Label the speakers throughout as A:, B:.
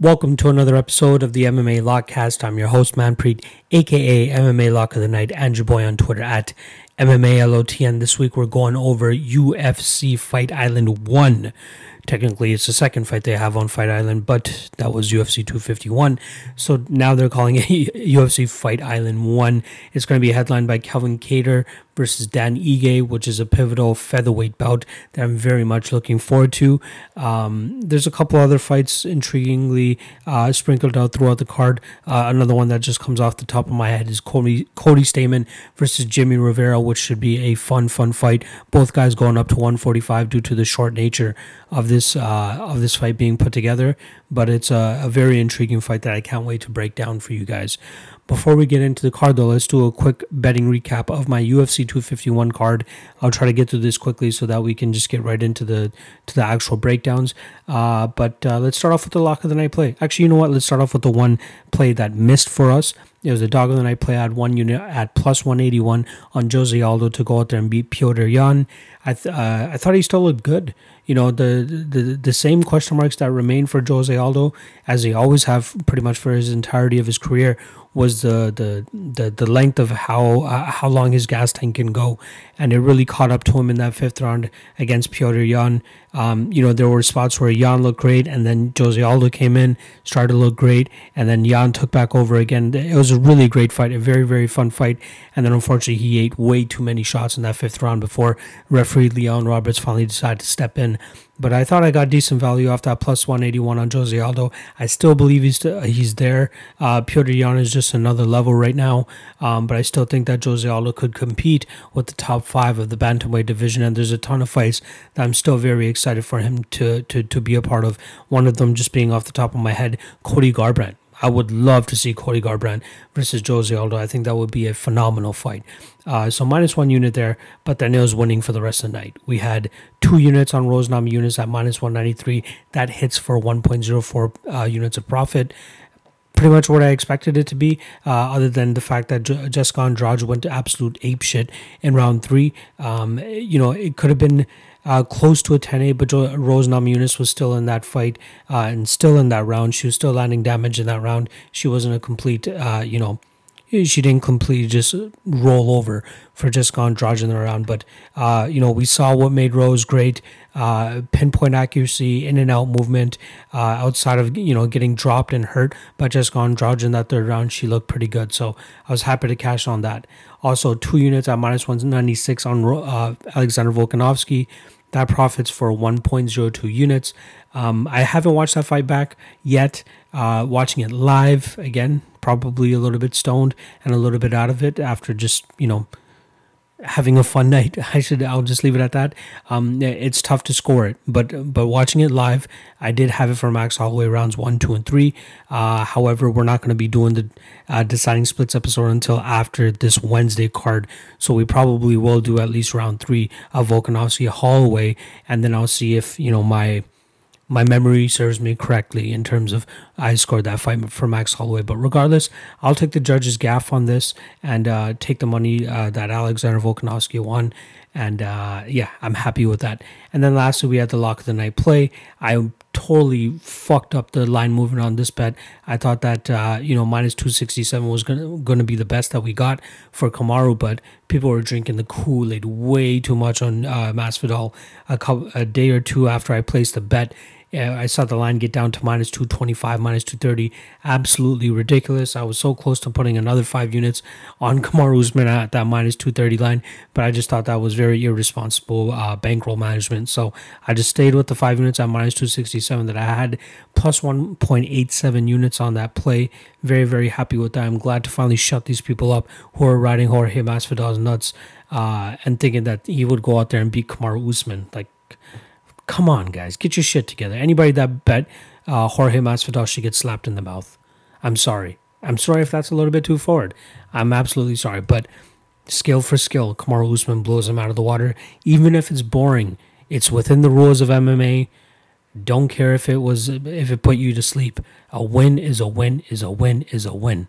A: Welcome to another episode of the MMA Lockcast. I'm your host, Manpreet, aka MMA Lock of the Night, and your boy on Twitter at MMALOTN. This week we're going over UFC Fight Island 1. Technically, it's the second fight they have on Fight Island, but that was UFC 251. So now they're calling it UFC Fight Island 1. It's going to be headlined by Calvin Kattar versus Dan Ige, which is a pivotal featherweight bout that I'm very much looking forward to. Um, there's a couple other fights intriguingly uh, sprinkled out throughout the card. Uh, another one that just comes off the top of my head is Cody, Cody Stamann versus Jimmy Rivera, which should be a fun, fun fight. Both guys going up to 145 due to the short nature of this uh, of this fight being put together. But it's a, a very intriguing fight that I can't wait to break down for you guys. Before we get into the card, though, let's do a quick betting recap of my UFC 251 card. I'll try to get through this quickly so that we can just get right into the to the actual breakdowns. Uh, but uh, let's start off with the lock of the night play. Actually, you know what? Let's start off with the one play that missed for us. It was a dog of the night play. at one unit at plus 181 on Jose Aldo to go out there and beat Petr Yan. I th- uh, I thought he still looked good. You know the, the the same question marks that remain for Jose Aldo as they always have pretty much for his entirety of his career was the the the, the length of how uh, how long his gas tank can go, and it really caught up to him in that fifth round against Petr Yan. Um, you know there were spots where Yan looked great, and then Jose Aldo came in, started to look great, and then Yan took back over again. It was a really great fight, a very very fun fight, and then unfortunately he ate way too many shots in that fifth round before referee Leon Roberts finally decided to step in. But I thought I got decent value off that plus 181 on Jose Aldo. I still believe he's he's there. Uh, Petr Yan is just another level right now. Um, but I still think that Jose Aldo could compete with the top five of the bantamweight division. And there's a ton of fights that I'm still very excited for him to to to be a part of. One of them just being off the top of my head, Cody Garbrandt. I would love to see Cody Garbrandt versus Jose Aldo. I think that would be a phenomenal fight. Uh, so minus one unit there, but Daniel's winning for the rest of the night. We had two units on Rose units at minus 193. That hits for 1.04 uh, units of profit. Pretty much what I expected it to be, uh, other than the fact that J- Jessica Andrade went to absolute ape shit in round three. Um, you know, it could have been uh, close to a 10-8, but Rose Namajunas was still in that fight uh, and still in that round. She was still landing damage in that round. She wasn't a complete, uh, you know, she didn't completely just roll over for just gone dodging around. But uh, you know, we saw what made Rose great: uh, pinpoint accuracy, in and out movement. Uh, outside of you know getting dropped and hurt, but just gone dodging that third round, she looked pretty good. So I was happy to cash on that. Also, two units at minus one ninety six on uh, Alexander Volkanovski. That profits for 1.02 units. Um, I haven't watched that fight back yet. Uh, watching it live again, probably a little bit stoned and a little bit out of it after just you know having a fun night. I should I'll just leave it at that. Um, it's tough to score it, but but watching it live, I did have it for Max Holloway rounds one, two, and three. Uh, however, we're not going to be doing the uh, deciding splits episode until after this Wednesday card, so we probably will do at least round three of Volkanovski Holloway, and then I'll see if you know my my memory serves me correctly in terms of I scored that fight for Max Holloway. But regardless, I'll take the judge's gaff on this and uh, take the money uh, that Alexander Volkanovski won. And uh, yeah, I'm happy with that. And then lastly, we had the lock of the night play. I totally fucked up the line movement on this bet. I thought that uh, you know minus two sixty seven was gonna gonna be the best that we got for Kamaru, but people were drinking the Kool Aid way too much on uh, Masvidal a, couple, a day or two after I placed the bet I saw the line get down to minus 225, minus 230. Absolutely ridiculous. I was so close to putting another five units on Kamaru Usman at that minus 230 line, but I just thought that was very irresponsible uh, bankroll management. So I just stayed with the five units at minus 267 that I had, plus 1.87 units on that play. Very, very happy with that. I'm glad to finally shut these people up who are riding Jorge Masvidal's nuts uh, and thinking that he would go out there and beat Kamaru Usman. Like, Come on, guys, get your shit together. Anybody that bet uh, Jorge Masvidal should get slapped in the mouth. I'm sorry. I'm sorry if that's a little bit too forward. I'm absolutely sorry, but skill for skill, Kamaru Usman blows him out of the water. Even if it's boring, it's within the rules of MMA. Don't care if it was if it put you to sleep. A win is a win is a win is a win.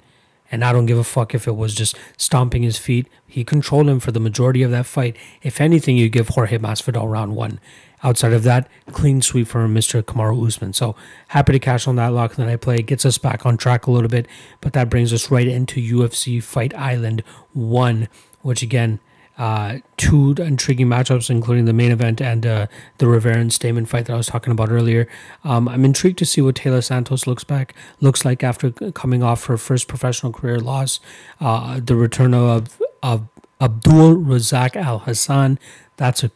A: And I don't give a fuck if it was just stomping his feet. He controlled him for the majority of that fight. If anything, you give Jorge Masvidal round one. Outside of that, clean sweep for Mr. Kamaru Usman. So happy to cash on that lock that I play. It gets us back on track a little bit, but that brings us right into UFC Fight Island 1, which again, uh, two intriguing matchups, including the main event and uh, the Rivera and Stamann fight that I was talking about earlier. Um, I'm intrigued to see what Taila Santos looks back looks like after coming off her first professional career loss. Uh, the return of, of Abdul Razak Alhassan. That's a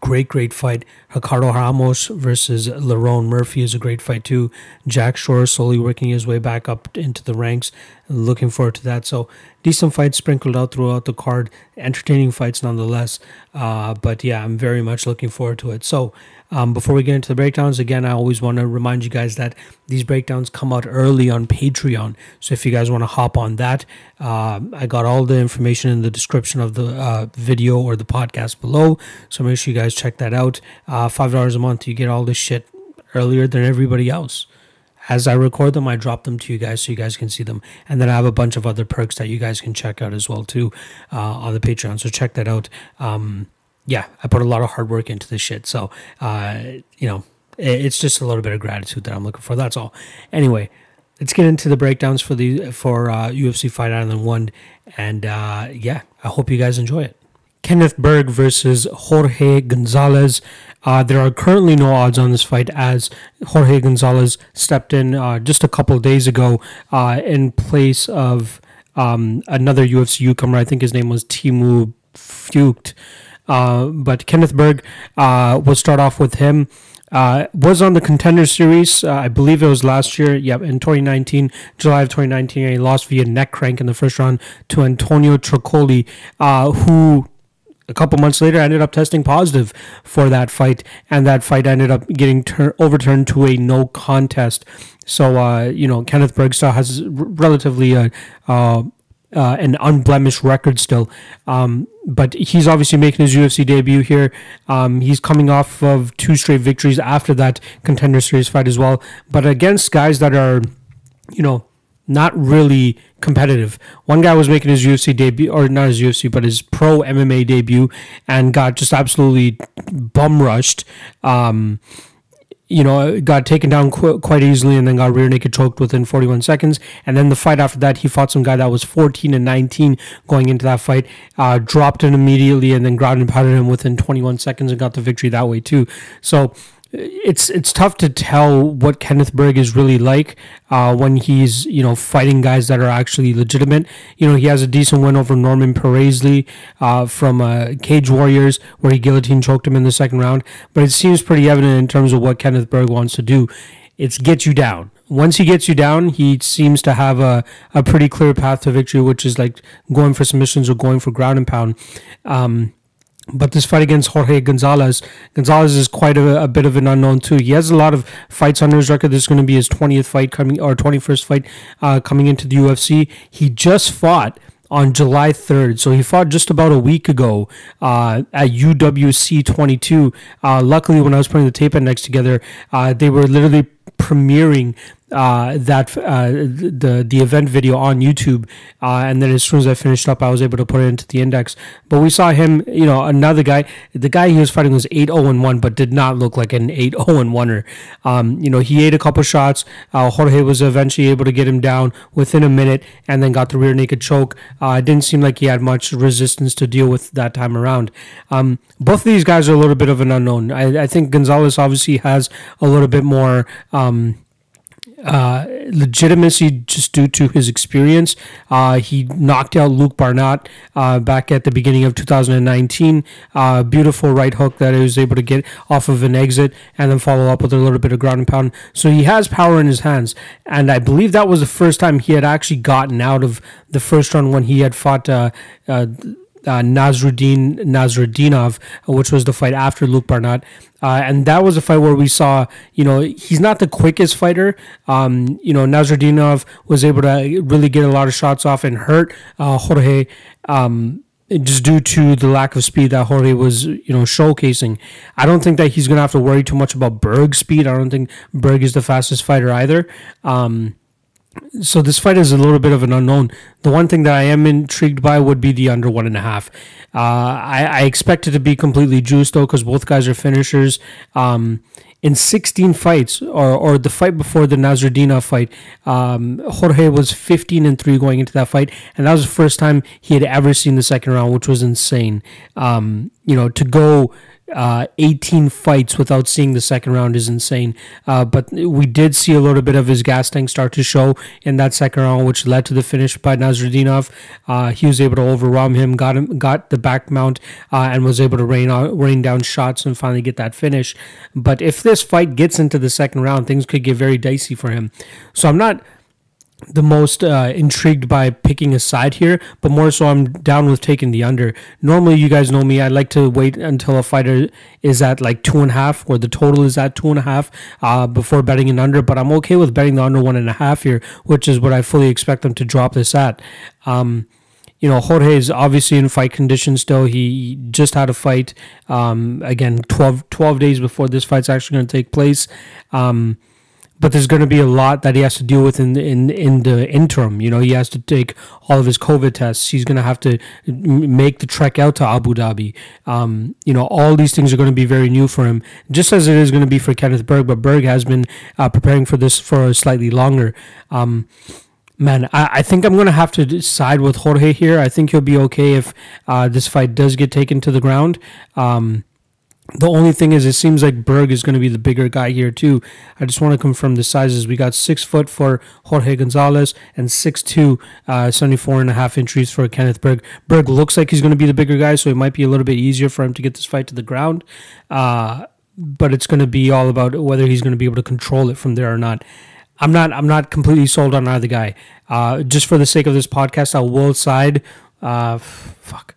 A: great, great fight. Ricardo Ramos versus Lerone Murphy is a great fight too. Jack Shore slowly working his way back up into the ranks. Looking forward to that. So decent fights sprinkled out throughout the card. Entertaining fights nonetheless. Uh, but yeah, I'm very much looking forward to it. So um, before we get into the breakdowns, again, I always want to remind you guys that these breakdowns come out early on Patreon. So if you guys want to hop on that, uh, I got all the information in the description of the uh, video or the podcast below. So make sure you guys check that out. Uh, $5 a month, you get all this shit earlier than everybody else as I record them, I drop them to you guys so you guys can see them. And then I have a bunch of other perks that you guys can check out as well too uh, on the Patreon. So check that out. Um, yeah, I put a lot of hard work into this shit. So, uh, you know, it's just a little bit of gratitude that I'm looking for. That's all. Anyway, let's get into the breakdowns for the for uh, UFC Fight Island One, and uh, yeah, I hope you guys enjoy it. Kenneth Bergh versus Jorge Gonzalez. Uh, there are currently no odds on this fight as Jorge Gonzalez stepped in uh, just a couple days ago uh, in place of um, another UFC newcomer. I think his name was Teemu Fugt. Uh, but Kenneth Bergh, uh, we'll start off with him. Uh, was on the contender series. Uh, I believe it was last year. Yep, in 2019, July of 2019, he lost via neck crank in the first round to Antonio Trocoli, uh, who a couple months later ended up testing positive for that fight, and that fight ended up getting tur- overturned to a no contest. So, uh, you know, Kenneth Bergstad has relatively a uh, an unblemished record still. Um, but he's obviously making his UFC debut here. Um, he's coming off of two straight victories after that contender series fight as well, but against guys that are, you know, not really competitive. One guy was making his UFC debut, or not his UFC, but his pro MMA debut, and got just absolutely bum rushed. Um, you know, got taken down qu- quite easily and then got rear naked choked within 41 seconds. And then the fight after that, he fought some guy that was 14 and 19 going into that fight, uh, dropped him immediately and then ground and pounded him within 21 seconds and got the victory that way too. So, it's it's tough to tell what Kenneth Bergh is really like uh, when he's you know fighting guys that are actually legitimate. You know he has a decent win over Norman Paraisley uh, from uh, Cage Warriors where he guillotine choked him in the second round. But it seems pretty evident in terms of what Kenneth Bergh wants to do. It's get you down. Once he gets you down, he seems to have a, a pretty clear path to victory, which is like going for submissions or going for ground and pound. Um, but this fight against Jorge Gonzalez, Gonzalez is quite a, a, bit of an unknown too. He has a lot of fights on his record. This is going to be his 20th fight coming or 21st fight uh, coming into the UFC. He just fought on July 3rd. So he fought just about a week ago uh, at UWC 22. Uh, luckily, when I was putting the tape index together, uh, they were literally premiering uh, that uh, the the event video on YouTube, uh, and then as soon as I finished up, I was able to put it into the index. But we saw him, you know, another guy. The guy he was fighting was eight zero oh and one, but did not look like an eight zero oh and oneer. Um, you know, he ate a couple shots. Uh, Jorge was eventually able to get him down within a minute, and then got the rear naked choke. Uh, it didn't seem like he had much resistance to deal with that time around. Um, both of these guys are a little bit of an unknown. I, I think Gonzalez obviously has a little bit more. Um, uh, legitimacy just due to his experience. Uh, he knocked out Luke Barnatt uh, back at the beginning of 2019. Uh, beautiful right hook that he was able to get off of an exit and then follow up with a little bit of ground and pound. So he has power in his hands. And I believe that was the first time he had actually gotten out of the first round when he had fought uh, Nasruddin which was the fight after Luke Barnatt. Uh, and that was a fight where we saw, you know, he's not the quickest fighter. Um, you know, Nasruddinov was able to really get a lot of shots off and hurt uh, Jorge. Um, just due to the lack of speed that Jorge was, you know, showcasing. I don't think that he's going to have to worry too much about Bergh's speed. I don't think Bergh is the fastest fighter either. Um, so this fight is a little bit of an unknown. The one thing that I am intrigued by would be the under one and a half. Uh, I, I expect it to be completely juiced though, because both guys are finishers. Um, in 16 fights, or, or the fight before the Nasruddinov fight, um, Jorge was 15 and 3 going into that fight. And that was the first time he had ever seen the second round, which was insane. Um, you know, to go uh, 18 fights without seeing the second round is insane. Uh, but we did see a little bit of his gas tank start to show in that second round, which led to the finish by Nasruddinov. Uh, he was able to overwhelm him, got him, got the back mount, uh, and was able to rain rain down shots and finally get that finish. But if this fight gets into the second round, things could get very dicey for him. So I'm not the most uh, intrigued by picking a side here, but more so I'm down with taking the under. Normally, you guys know me. I like to wait until a fighter is at like two and a half, or the total is at two and a half, uh, before betting an under. But I'm okay with betting the under one and a half here, which is what I fully expect them to drop this at. Um, you know, Jorge is obviously in fight condition still. He just had a fight, um, again, 12, 12 days before this fight's actually going to take place. Um, but there's going to be a lot that he has to deal with in in in the interim. You know, he has to take all of his COVID tests. He's going to have to make the trek out to Abu Dhabi. Um, you know, all these things are going to be very new for him, just as it is going to be for Kenneth Bergh. But Bergh has been uh, preparing for this for slightly longer. Um, man, I, I, think I'm going to have to side with Jorge here. I think he'll be okay if uh, this fight does get taken to the ground. Um, the only thing is, it seems like Bergh is going to be the bigger guy here too. I just want to confirm the sizes. We got six foot for Jorge Gonzalez and six two, uh, 74 and a half inches for Kenneth Bergh. Bergh looks like he's going to be the bigger guy, so it might be a little bit easier for him to get this fight to the ground. Uh, but it's going to be all about whether he's going to be able to control it from there or not. I'm not. I'm not completely sold on either guy. Uh, just for the sake of this podcast, I will side. Uh, fuck.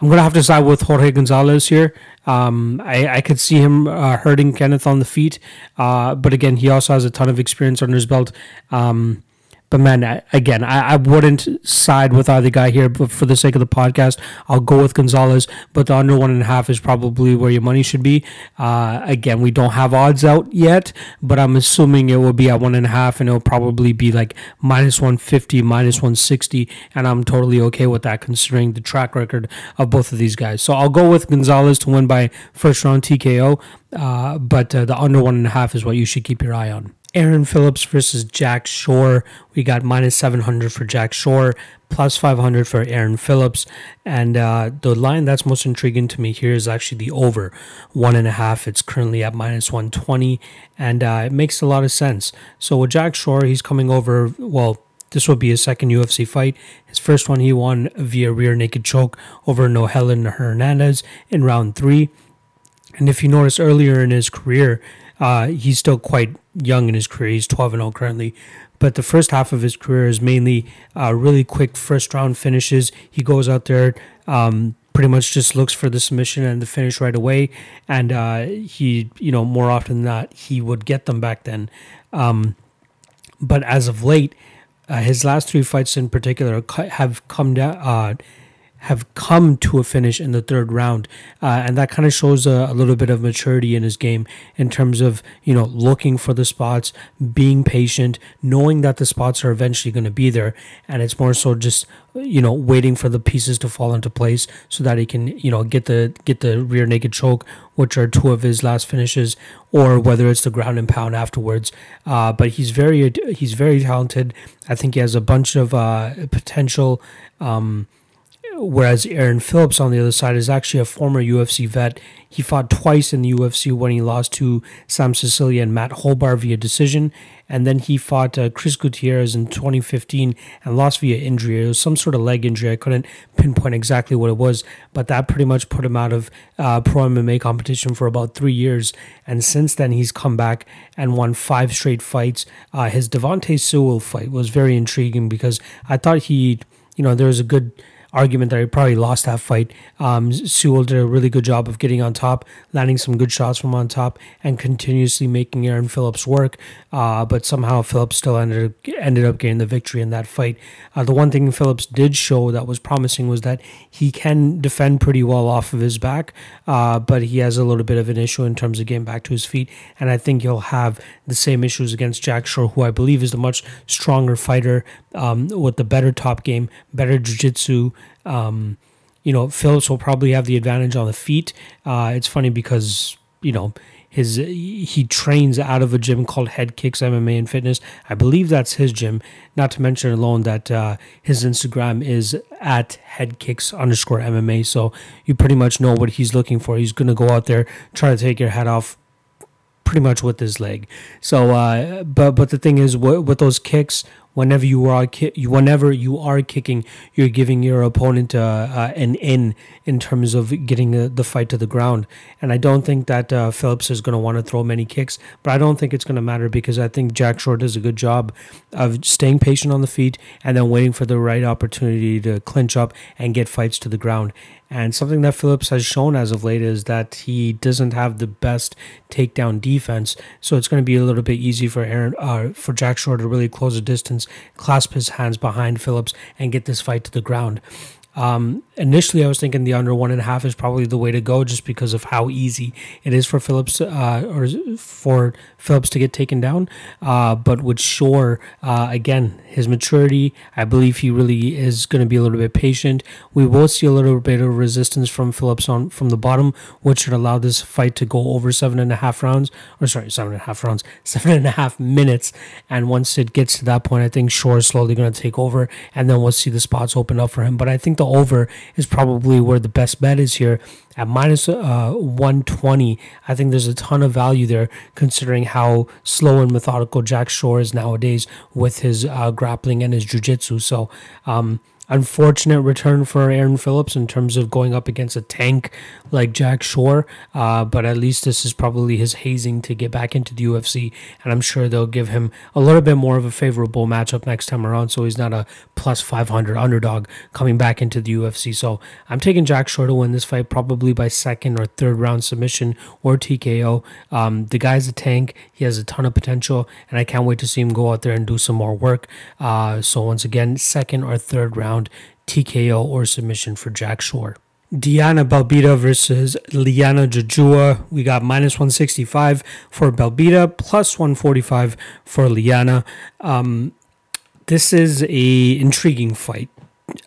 A: I'm gonna have to side with Jorge Gonzalez here. Um, I, I could see him uh, hurting Kenneth on the feet, uh, but again, he also has a ton of experience under his belt. Um, but man, again, I, I wouldn't side with either guy here. But for the sake of the podcast, I'll go with Gonzalez. But the under one and a half is probably where your money should be. Uh, again, we don't have odds out yet, but I'm assuming it will be at one and a half, and it'll probably be like minus one fifty, minus one sixty, and I'm totally okay with that considering the track record of both of these guys. So I'll go with Gonzalez to win by first round TKO. Uh, but uh, the under one and a half is what you should keep your eye on. Aaron Phillips versus Jack Shore. We got minus 700 for Jack Shore, plus 500 for Aaron Phillips. And uh, the line that's most intriguing to me here is actually the over one and a half. It's currently at minus 120, and uh, it makes a lot of sense. So with Jack Shore, he's coming over, well, this will be his second UFC fight. His first one he won via rear naked choke over Nohelin Hernandez in round three. And if you notice earlier in his career, uh, he's still quite young in his career. He's 12 and 0 currently. But the first half of his career is mainly uh, really quick first round finishes. He goes out there, um, pretty much just looks for the submission and the finish right away. And uh, he, you know, more often than not, he would get them back then. Um, but as of late, uh, his last three fights in particular have come down uh, have come to a finish in the third round, uh, and that kind of shows a, a, little bit of maturity in his game in terms of you know looking for the spots, being patient, knowing that the spots are eventually going to be there, and it's more so just you know waiting for the pieces to fall into place so that he can you know get the get the rear naked choke, which are two of his last finishes, or whether it's the ground and pound afterwards. Uh, but he's very he's very talented. I think he has a bunch of uh, potential. Um, Whereas Aaron Phillips on the other side is actually a former UFC vet. He fought twice in the UFC when he lost to Sam Sicilia and Matt Hobar via decision. And then he fought uh, Chris Gutierrez in 2015 and lost via injury. It was some sort of leg injury. I couldn't pinpoint exactly what it was, but that pretty much put him out of uh, pro MMA competition for about three years. And since then, he's come back and won five straight fights. Uh, his Devontae Sewell fight was very intriguing because I thought he, you know, there was a good argument that he probably lost that fight. Um, Sewell did a really good job of getting on top, landing some good shots from on top, and continuously making Aaron Phillips work. Uh, but somehow Phillips still ended up, ended up getting the victory in that fight. Uh, the one thing Phillips did show that was promising was that he can defend pretty well off of his back, uh, but he has a little bit of an issue in terms of getting back to his feet. And I think he'll have the same issues against Jack Shore, who I believe is the much stronger fighter um, with the better top game, better jiu-jitsu. Um, you know, Phillips will probably have the advantage on the feet. Uh, it's funny because, you know, his he trains out of a gym called Head Kicks MMA and Fitness. I believe that's his gym. Not to mention alone that uh, his Instagram is at Head Kicks underscore MMA. So you pretty much know what he's looking for. He's gonna go out there try to take your head off pretty much with his leg. So, uh, but but the thing is, with, with those kicks, whenever you are ki- whenever you are kicking, you're giving your opponent uh, uh, an in in terms of getting the, the fight to the ground. And I don't think that uh, Phillips is going to want to throw many kicks, but I don't think it's going to matter because I think Jack Shore does a good job of staying patient on the feet and then waiting for the right opportunity to clinch up and get fights to the ground. And something that Phillips has shown as of late is that he doesn't have the best takedown defense. So it's going to be a little bit easy for Aaron, uh, for Jack Shore to really close the distance, clasp his hands behind Phillips, and get this fight to the ground. Um, initially, I was thinking the under one and a half is probably the way to go, just because of how easy it is for Phillips uh, or for Phillips to get taken down. Uh, but with Shore, uh, again, his maturity, I believe he really is going to be a little bit patient. We will see a little bit of resistance from Phillips on from the bottom, which should allow this fight to go over seven and a half rounds, or sorry, seven and a half rounds, seven and a half minutes. And once it gets to that point, I think Shore is slowly going to take over, and then we'll see the spots open up for him. But I think the over is probably where the best bet is here at minus, uh, 120. I think there's a ton of value there considering how slow and methodical Jack Shore is nowadays with his uh, grappling and his jiu-jitsu. So, um, unfortunate return for Aaron Phillips in terms of going up against a tank like Jack Shore. Uh, but at least this is probably his hazing to get back into the UFC. And I'm sure they'll give him a little bit more of a favorable matchup next time around. So he's not a plus 500 underdog coming back into the UFC. So I'm taking Jack Shore to win this fight probably by second or third round submission or TKO. Um, the guy's a tank. He has a ton of potential. And I can't wait to see him go out there and do some more work. Uh, so once again, second or third round TKO or submission for Jack Shore. Diana Belbita versus Liana Jojua. We got minus 165 for Belbita, plus 145 for Liana. Um, this is a intriguing fight.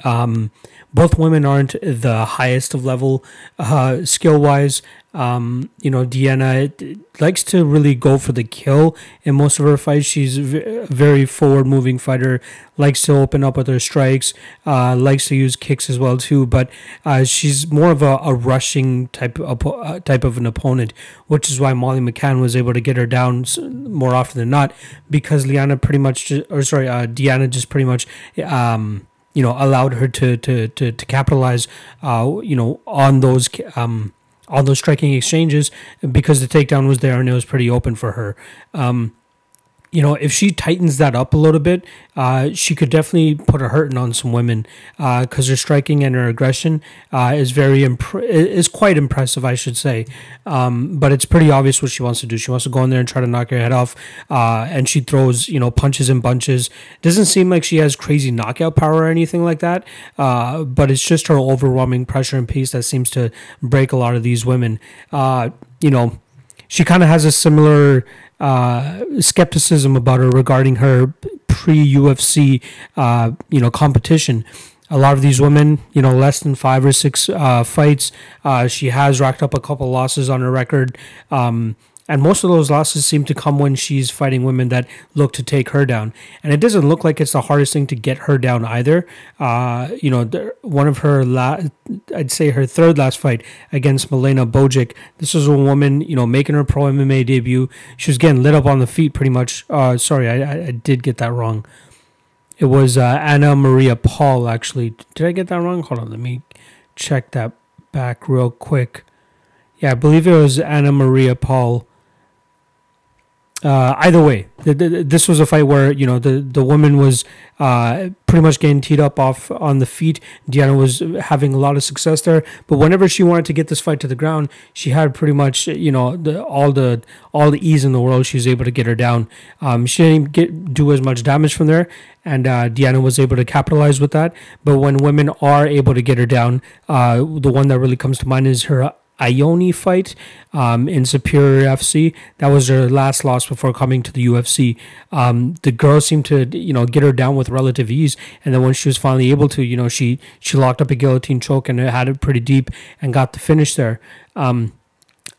A: Um, both women aren't the highest of level uh, skill wise. Um, you know, Diana likes to really go for the kill in most of her fights. She's a very forward moving fighter, likes to open up with her strikes, uh, likes to use kicks as well too. But uh, she's more of a, a rushing type of, uh, type of an opponent, which is why Molly McCann was able to get her down more often than not because Liana pretty much, or sorry, uh, Diana just pretty much. Um, you know, allowed her to to to, to capitalize, uh, you know, on those um, all those striking exchanges because the takedown was there and it was pretty open for her. Um, you know, if she tightens that up a little bit, uh, she could definitely put a hurting on some women because uh, her striking and her aggression uh, is very imp- is quite impressive, I should say. Um, but it's pretty obvious what she wants to do. She wants to go in there and try to knock her head off, uh, and she throws you know punches and bunches. Doesn't seem like she has crazy knockout power or anything like that, uh, but it's just her overwhelming pressure and pace that seems to break a lot of these women. Uh, you know she kind of has a similar uh, skepticism about her regarding her pre UFC, uh, you know, competition. A lot of these women, you know, less than five or six uh, fights. Uh, she has racked up a couple losses on her record. Um, and most of those losses seem to come when she's fighting women that look to take her down. And it doesn't look like it's the hardest thing to get her down either. Uh, you know, one of her, la- I'd say her third last fight against Milena Bojic. This was a woman, you know, making her pro MMA debut. She was getting lit up on the feet pretty much. Uh, sorry, I, I did get that wrong. It was uh, Anna Maria Paul, actually. Did I get that wrong? Hold on, let me check that back real quick. Yeah, I believe it was Anna Maria Paul uh, either way, this was a fight where you know the the woman was uh, pretty much getting teed up off on the feet. Deanna was having a lot of success there, but whenever she wanted to get this fight to the ground, she had pretty much you know the, all the all the ease in the world. She was able to get her down. Um, she didn't get do as much damage from there, and uh, Deanna was able to capitalize with that. But when women are able to get her down, uh, the one that really comes to mind is her Ione fight um, in Superior FC. That was her last loss before coming to the UFC. Um, the girl seemed to, you know, get her down with relative ease, and then when she was finally able to, you know, she she locked up a guillotine choke and had it pretty deep and got the finish there. Um,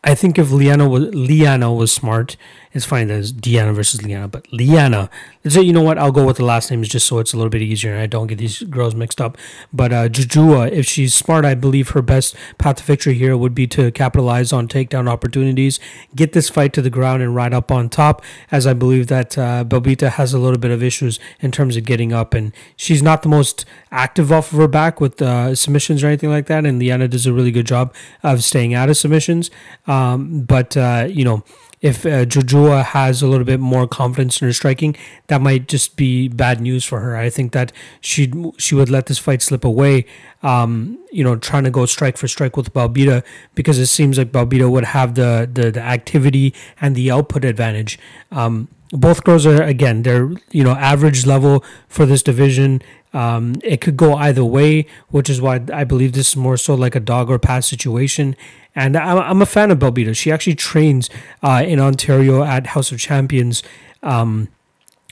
A: I think if Liana was Liana was smart, it's funny that it's Deanna versus Liana, but Liana. Let's say you know what? I'll go with the last names just so it's a little bit easier and I don't get these girls mixed up. But uh, Jojua, if she's smart, I believe her best path to victory here would be to capitalize on takedown opportunities, get this fight to the ground, and ride up on top. As I believe that uh, Belbita has a little bit of issues in terms of getting up, and she's not the most active off of her back with uh, submissions or anything like that. And Liana does a really good job of staying out of submissions. Um, but uh, you know, if uh, Jojua has a little bit more confidence in her striking, that might just be bad news for her. I think that she she would let this fight slip away, um, you know, trying to go strike for strike with Belbita because it seems like Belbita would have the the, the activity and the output advantage. Um, both girls are again they're you know average level for this division um, it could go either way, which is why I believe this is more so like a dog or pass situation. And I'm, I'm a fan of Belbita. She actually trains uh, in Ontario at House of Champions. Um,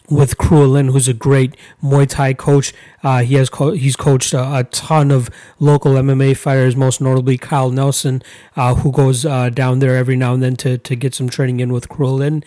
A: with Cruel Lin, who's a great Muay Thai coach. Uh, he has co- he's coached a, a, ton of local MMA fighters, most notably Kyle Nelson, uh, who goes uh, down there every now and then to, to get some training in with Cruel Lin.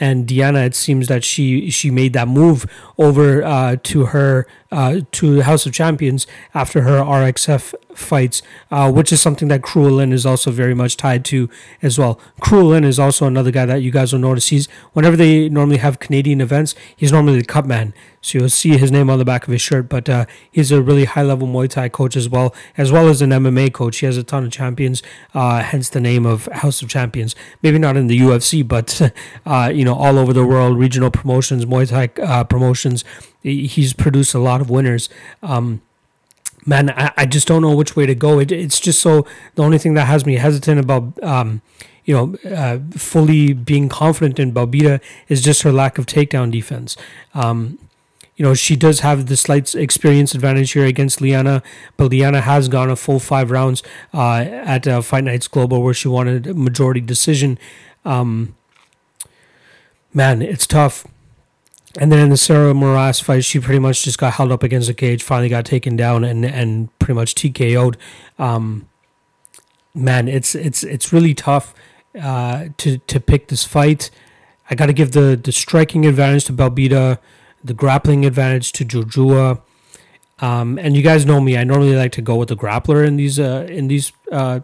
A: And Deanna, it seems that she she made that move over uh, to her uh, to the House of Champions after her RXF fights, uh, which is something that Cruel Lin is also very much tied to as well. Cruel Lin is also another guy that you guys will notice. He's whenever they normally have Canadian events, he's normally the cup man. So you'll see his name on the back of his shirt. But uh, he's a really high level Muay Thai coach as well, as well as an MMA coach. He has a ton of champions, uh, hence the name of House of Champions. Maybe not in the UFC, but uh, you know all over the world, regional promotions, Muay Thai uh, promotions. He's produced a lot of winners. Um, man, I, I just don't know which way to go. It, it's just so the only thing that has me hesitant about, um, you know, uh, fully being confident in Belbita is just her lack of takedown defense. Um, you know, she does have the slight experience advantage here against Liana, but Liana has gone a full five rounds uh, at uh, Fight Nights Global where she wanted a majority decision. Um, man, it's tough. And then in the Sarah Moras fight, she pretty much just got held up against the cage, finally got taken down, and and pretty much TKO'd. Um, man, it's it's it's really tough uh, to to pick this fight. I got to give the the striking advantage to Belbita, the grappling advantage to Jojua. Um, and you guys know me; I normally like to go with the grappler in these uh, in these uh,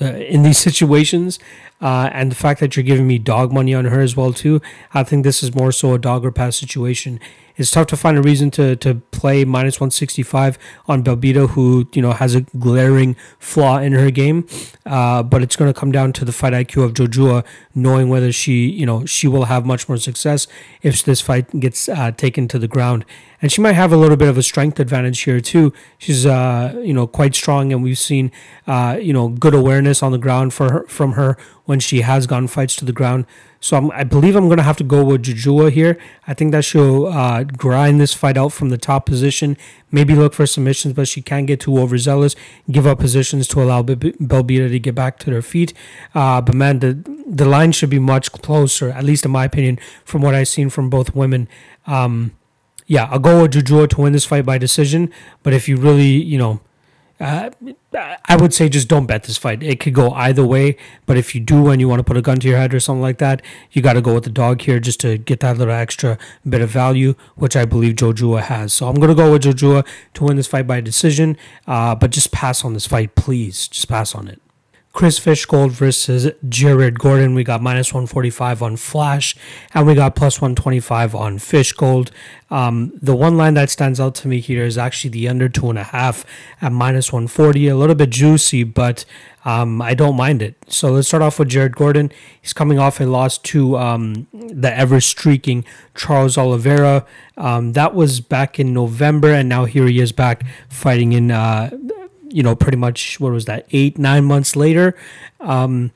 A: uh, in these situations. Uh, and the fact that you're giving me dog money on her as well too, I think this is more so a dog or pass situation it's tough to find a reason to to play minus 165 on Belbita, who you know has a glaring flaw in her game. Uh, but it's going to come down to the fight IQ of Jojua, knowing whether she you know she will have much more success if this fight gets uh, taken to the ground. And she might have a little bit of a strength advantage here too. She's uh, you know quite strong, and we've seen uh, you know good awareness on the ground for her, from her when she has gone fights to the ground. So I'm, i believe I'm going to have to go with Jojua here. I think that she'll uh, grind this fight out from the top position, maybe look for submissions, but she can't get too overzealous, give up positions to allow Belbita to get back to their feet. Uh, but man, the, the line should be much closer, at least in my opinion, from what I've seen from both women. Um, yeah, I'll go with Jojua to win this fight by decision. But if you really, you know, uh, I would say just don't bet this fight. It could go either way, but if you do and you want to put a gun to your head or something like that, you got to go with the dog here just to get that little extra bit of value, which I believe Jojua has. So I'm going to go with Jojua to win this fight by decision, uh, but just pass on this fight, please. Just pass on it. Chris Fishgold versus Jared Gordon. We got minus 145 on Flash, and we got plus 125 on Fishgold. Um, the one line that stands out to me here is actually the under two and a half at minus 140. A little bit juicy, but um, I don't mind it. So let's start off with Jared Gordon. He's coming off a loss to um, the ever streaking Charles Oliveira. Um, that was back in November, and now here he is back fighting in. Uh, you know, pretty much what was that, eight, nine months later. Um,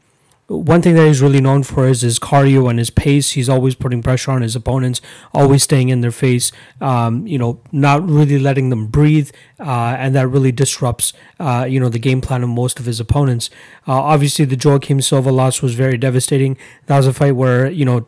A: one thing that he's really known for is his cardio and his pace. He's always putting pressure on his opponents, always staying in their face, um, you know, not really letting them breathe, uh, and that really disrupts, uh, you know, the game plan of most of his opponents. Uh, obviously, the Joaquim Silva loss was very devastating. That was a fight where, you know,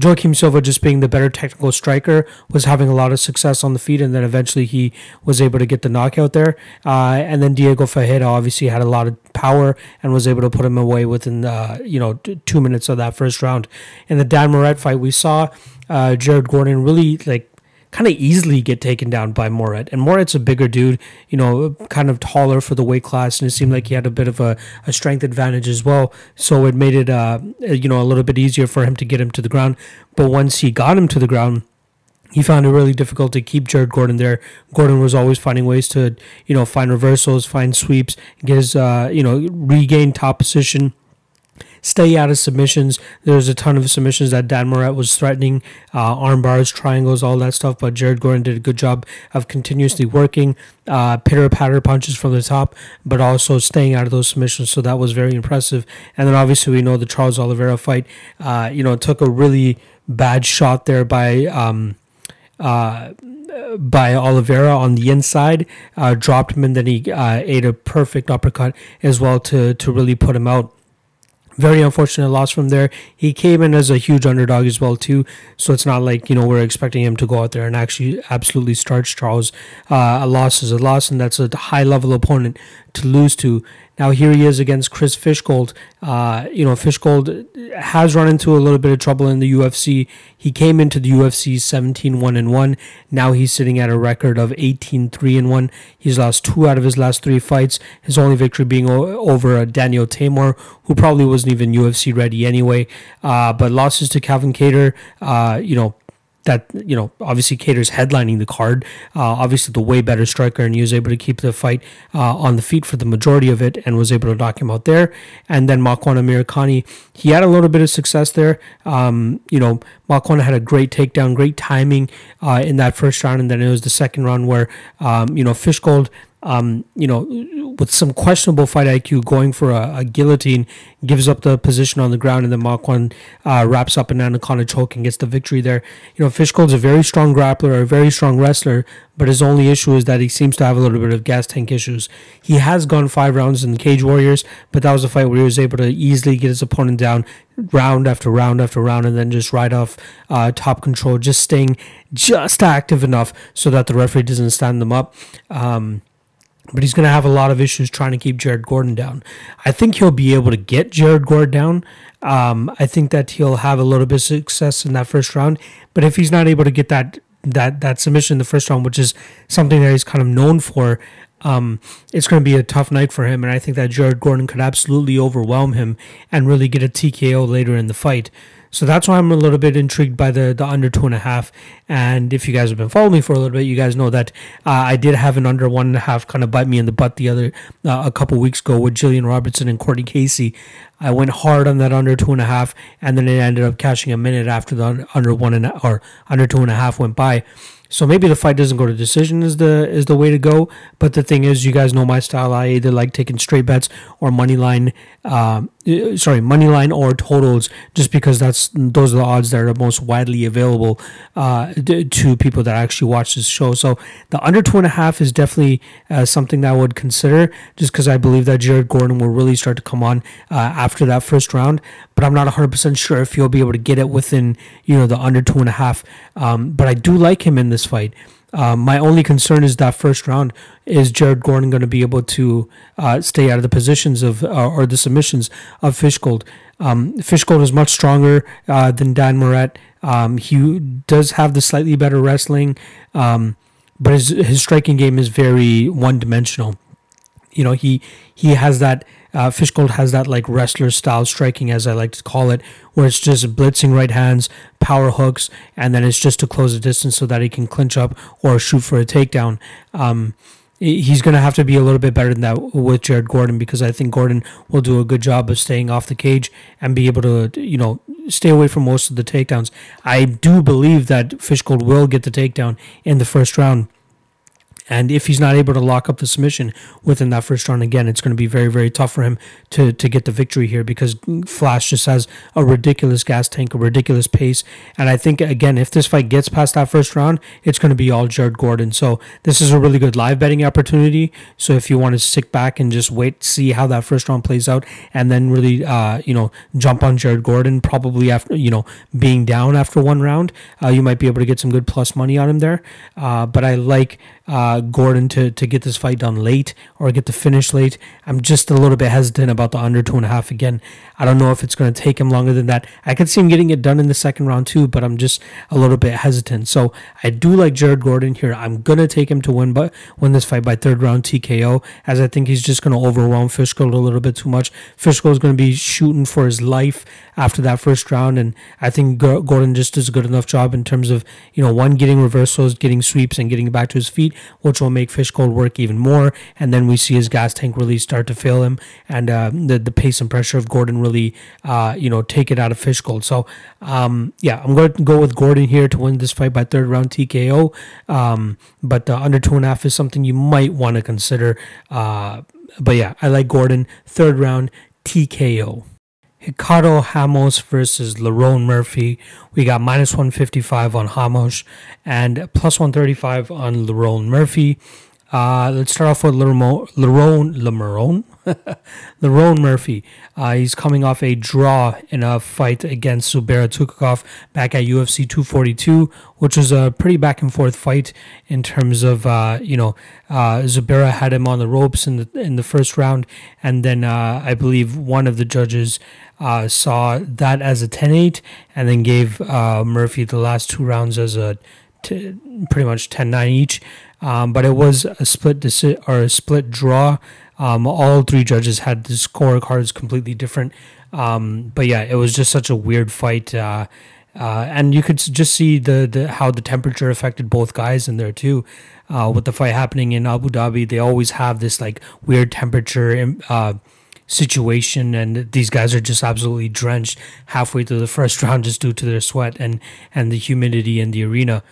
A: Joaquim Silva, just being the better technical striker, was having a lot of success on the feet, and then eventually he was able to get the knockout there. Uh, and then Diego Ferreira obviously had a lot of power and was able to put him away within uh, you know two minutes of that first round. In the Dan Moret fight, we saw uh, Jared Gordon really like kind of easily get taken down by Moret. And Moret's a bigger dude, you know, kind of taller for the weight class, and it seemed like he had a bit of a, a strength advantage as well. So it made it, uh, you know, a little bit easier for him to get him to the ground. But once he got him to the ground, he found it really difficult to keep Jared Gordon there. Gordon was always finding ways to, you know, find reversals, find sweeps, get his, uh, you know, regain top position stay out of submissions. There's a ton of submissions that Dan Moret was threatening, uh, arm bars, triangles, all that stuff. But Jared Gordon did a good job of continuously working, uh, pitter patter punches from the top, but also staying out of those submissions. So that was very impressive. And then obviously we know the Charles Oliveira fight, uh, you know, took a really bad shot there by. Um, uh, by Oliveira on the inside, uh, dropped him, and then he uh, ate a perfect uppercut as well to to really put him out very unfortunate loss from there. He came in as a huge underdog as well too, so it's not like you know we're expecting him to go out there and actually absolutely starch Charles. Uh, a loss is a loss, and that's a high level opponent to lose to. Now here he is against Chris Fishgold. Uh, you know, Fishgold has run into a little bit of trouble in the UFC. He came into the UFC 17 1 and 1. Now he's sitting at a record of 18 3 and 1. He's lost two out of his last three fights. His only victory being o- over Daniel Teymur, who probably wasn't even UFC ready anyway. Uh, but losses to Calvin Kattar, uh, you know, that you know obviously Kattar's headlining the card. Uh, obviously, the way better striker, and he was able to keep the fight uh, on the feet for the majority of it, and was able to knock him out there. And then Makwan Amirkhani, he had a little bit of success there. Um, you know, Makwan had a great takedown, great timing uh, in that first round, and then it was the second round where um, you know Fishgold um, you know, with some questionable fight IQ, going for a, a, guillotine, gives up the position on the ground, and then Makwan uh, wraps up an anaconda choke and gets the victory there. You know, Fishgold's a very strong grappler, a very strong wrestler, but his only issue is that he seems to have a little bit of gas tank issues. He has gone five rounds in Cage Warriors, but that was a fight where he was able to easily get his opponent down round after round after round, and then just ride off uh, top control, just staying just active enough so that the referee doesn't stand them up. Um, but he's going to have a lot of issues trying to keep Jared Gordon down. I think he'll be able to get Jared Gordon down. Um, I think that he'll have a little bit of success in that first round. But if he's not able to get that that that submission in the first round, which is something that he's kind of known for, um, it's going to be a tough night for him. And I think that Jared Gordon could absolutely overwhelm him and really get a TKO later in the fight. So that's why I'm a little bit intrigued by the, the under two and a half. And if you guys have been following me for a little bit, you guys know that uh, I did have an under one and a half kind of bite me in the butt the other uh, a couple weeks ago with Gillian Robertson and Courtney Casey. I went hard on that under two and a half, and then it ended up cashing a minute after the under one and or under two and a half went by. So maybe the fight doesn't go to decision is the is the way to go. But the thing is, you guys know my style. I either like taking straight bets or money line. Uh, sorry, money line or totals, just because that's those are the odds that are most widely available uh, to people that actually watch this show. So the under two and a half is definitely uh, something that I would consider, just because I believe that Jared Gordon will really start to come on uh, after that first round. But I'm not 100 percent sure if he'll be able to get it within you know the under two and a half. Um, but I do like him in this fight. Um, my only concern is that first round is Jared Gordon going to be able to uh, stay out of the positions of uh, or the submissions of Fishgold. Um, Fishgold is much stronger uh, than Dan Moret. Um, he does have the slightly better wrestling, um, but his his striking game is very one dimensional. You know he he has that uh, Fishgold has that like wrestler style striking, as I like to call it, where it's just blitzing right hands, power hooks, and then it's just to close the distance so that he can clinch up or shoot for a takedown. Um, he's going to have to be a little bit better than that with Jared Gordon because I think Gordon will do a good job of staying off the cage and be able to, you know, stay away from most of the takedowns. I do believe that Fishgold will get the takedown in the first round. And if he's not able to lock up the submission within that first round again, it's going to be very, very tough for him to, to get the victory here because Flash just has a ridiculous gas tank, a ridiculous pace. And I think, again, if this fight gets past that first round, it's going to be all Jared Gordon. So this is a really good live betting opportunity. So if you want to sit back and just wait, see how that first round plays out, and then really, uh, you know, jump on Jared Gordon, probably after, you know, being down after one round, uh, you might be able to get some good plus money on him there. Uh, but I like uh, Gordon to, to get this fight done late or get the finish late. I'm just a little bit hesitant about the under two and a half again. I don't know if it's going to take him longer than that. I could see him getting it done in the second round too, but I'm just a little bit hesitant. So I do like Jared Gordon here. I'm going to take him to win, but win this fight by third round TKO, as I think he's just going to overwhelm Fishgold a little bit too much. Fishgold is going to be shooting for his life after that first round, and I think Gordon just does a good enough job in terms of you know one getting reversals, getting sweeps, and getting back to his feet which will make Fishgold work even more. And then we see his gas tank really start to fail him, and uh, the the pace and pressure of Gordon really, uh, you know, take it out of Fishgold. So, um, yeah, I'm going to go with Gordon here to win this fight by third round TKO. Um, but uh, under two and a half is something you might want to consider. Uh, but yeah, I like Gordon third round TKO. Ricardo Ramos versus Lerone Murphy. We got minus 155 on Ramos and plus 135 on Lerone Murphy. Uh, let's start off with Lerone, Lerone, Lerone, Murphy. Uh, he's coming off a draw in a fight against Zubaira Tukhugov back at UFC 242, which was a pretty back and forth fight in terms of uh, you know uh, Zubaira had him on the ropes in the in the first round, and then uh, I believe one of the judges uh, saw that as a 10-8 and then gave Murphy the last two rounds as a t- pretty much 10-9 each. Um, but it was a split deci- or a split draw. Um, all three judges had the scorecards completely different. Um, but yeah, it was just such a weird fight. Uh, uh, and you could just see the, the how the temperature affected both guys in there too. Uh, with the fight happening in Abu Dhabi, they always have this like weird temperature uh, situation, and these guys are just absolutely drenched halfway through the first round just due to their sweat and and the humidity in the arena.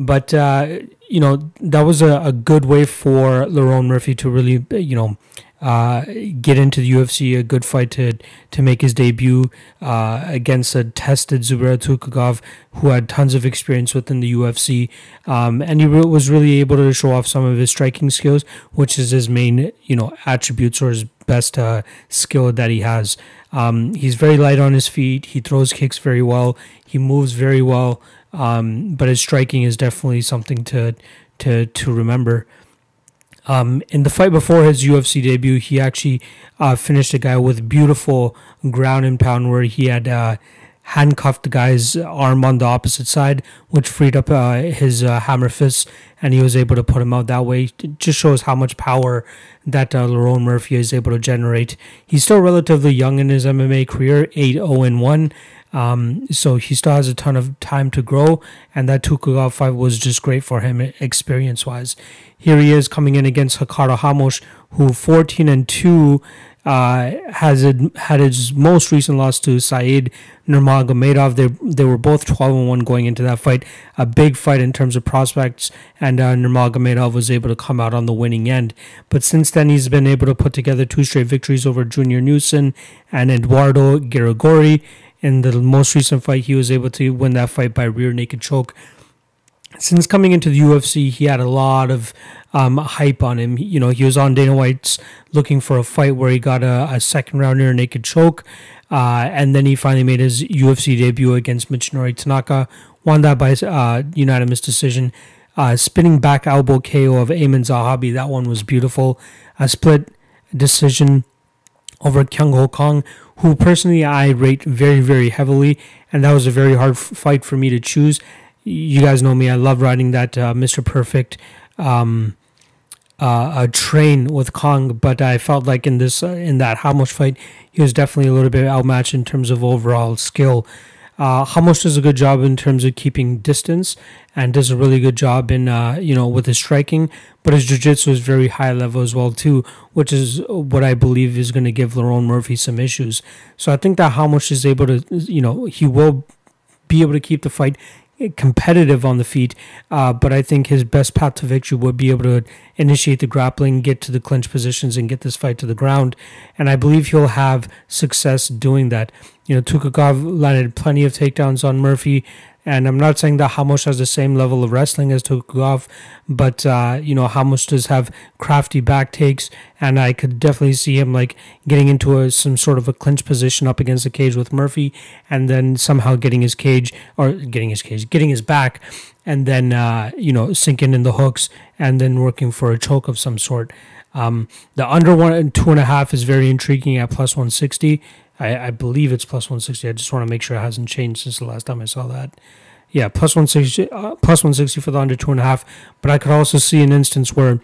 A: But uh, you know that was a, a good way for Lerone Murphy to really you know uh, get into the UFC, a good fight to to make his debut uh, against a tested Zubaira Tukhugov, who had tons of experience within the UFC, um, and he re- was really able to show off some of his striking skills, which is his main you know attributes or his best uh, skill that he has. Um, he's very light on his feet. He throws kicks very well. He moves very well. Um, but his striking is definitely something to to to remember. Um, in the fight before his UFC debut, he actually uh, finished a guy with beautiful ground and pound, where he had uh, handcuffed the guy's arm on the opposite side, which freed up uh, his uh, hammer fists, and he was able to put him out that way. It just shows how much power that uh, Lerone Murphy is able to generate. He's still relatively young in his MMA career, 8 0 1. Um, so he still has a ton of time to grow, and that Tukhugov fight was just great for him experience wise. Here he is coming in against Ricardo Ramos, who 14 and 2 uh, has had his most recent loss to Said Nurmagomedov. They they were both 12 and 1 going into that fight. A big fight in terms of prospects, and uh, Nurmagomedov was able to come out on the winning end. But since then, he's been able to put together two straight victories over Journey Newson and Eduardo Garagorri. In the most recent fight, he was able to win that fight by rear naked choke since coming into the UFC, he had a lot of um, hype on him. You know, he was on Dana White's looking for a fight where he got a, a second round rear naked choke. Uh, and then he finally made his UFC debut against Michinori Tanaka, won that by uh, unanimous decision. Uh, spinning back elbow KO of Aiemann Zahabi, that one was beautiful. A split decision over Kyung Ho Kang, who personally I rate very, very heavily, and that was a very hard fight for me to choose. You guys know me; I love riding that uh, Mr. Perfect um, uh, train with Kang, but I felt like in this uh, in that Ramos fight, he was definitely a little bit outmatched in terms of overall skill. Uh, Ramos does a good job in terms of keeping distance and does a really good job in uh, you know with his striking, but his jiu-jitsu is very high level as well too, which is what I believe is going to give Lerone Murphy some issues. So I think that Ramos is able to you know he will be able to keep the fight competitive on the feet, uh, but I think his best path to victory would be able to initiate the grappling, get to the clinch positions, and get this fight to the ground. And I believe he'll have success doing that. You know, Tukhugov landed plenty of takedowns on Murphy. And I'm not saying that Ramos has the same level of wrestling as Tukhugov, but uh, you know Ramos does have crafty back takes, and I could definitely see him like getting into a, some sort of a clinch position up against the cage with Murphy, and then somehow getting his cage or getting his cage, getting his back, and then uh, you know sinking in the hooks, and then working for a choke of some sort. Um, the under one and two and a half is very intriguing at plus 160. I, I believe it's plus 160. I just want to make sure it hasn't changed since the last time I saw that. Yeah, plus 160, uh, plus 160 for the under two and a half. But I could also see an instance where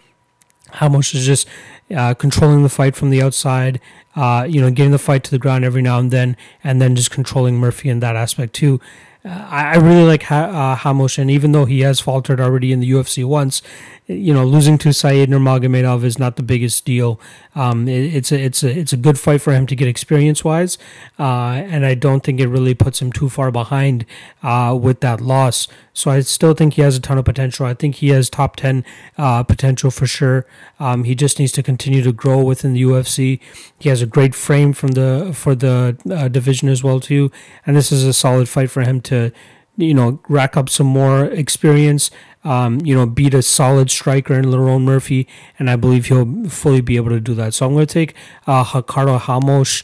A: Ramos is just uh, controlling the fight from the outside, uh, you know, getting the fight to the ground every now and then, and then just controlling Murphy in that aspect too. I, I really like ha- uh, Ramos, and even though he has faltered already in the UFC once, you know, losing to Said Nurmagomedov is not the biggest deal. Um, it, it's a it's a it's a good fight for him to get experience wise, uh, and I don't think it really puts him too far behind uh, with that loss. So I still think he has a ton of potential. I think he has top ten uh, potential for sure. Um, he just needs to continue to grow within the UFC. He has a great frame from the for the uh, division as well too, and this is a solid fight for him to you know, rack up some more experience, um, you know, beat a solid striker in Lerone Murphy, and I believe he'll fully be able to do that. So I'm going to take uh, Ricardo Ramos.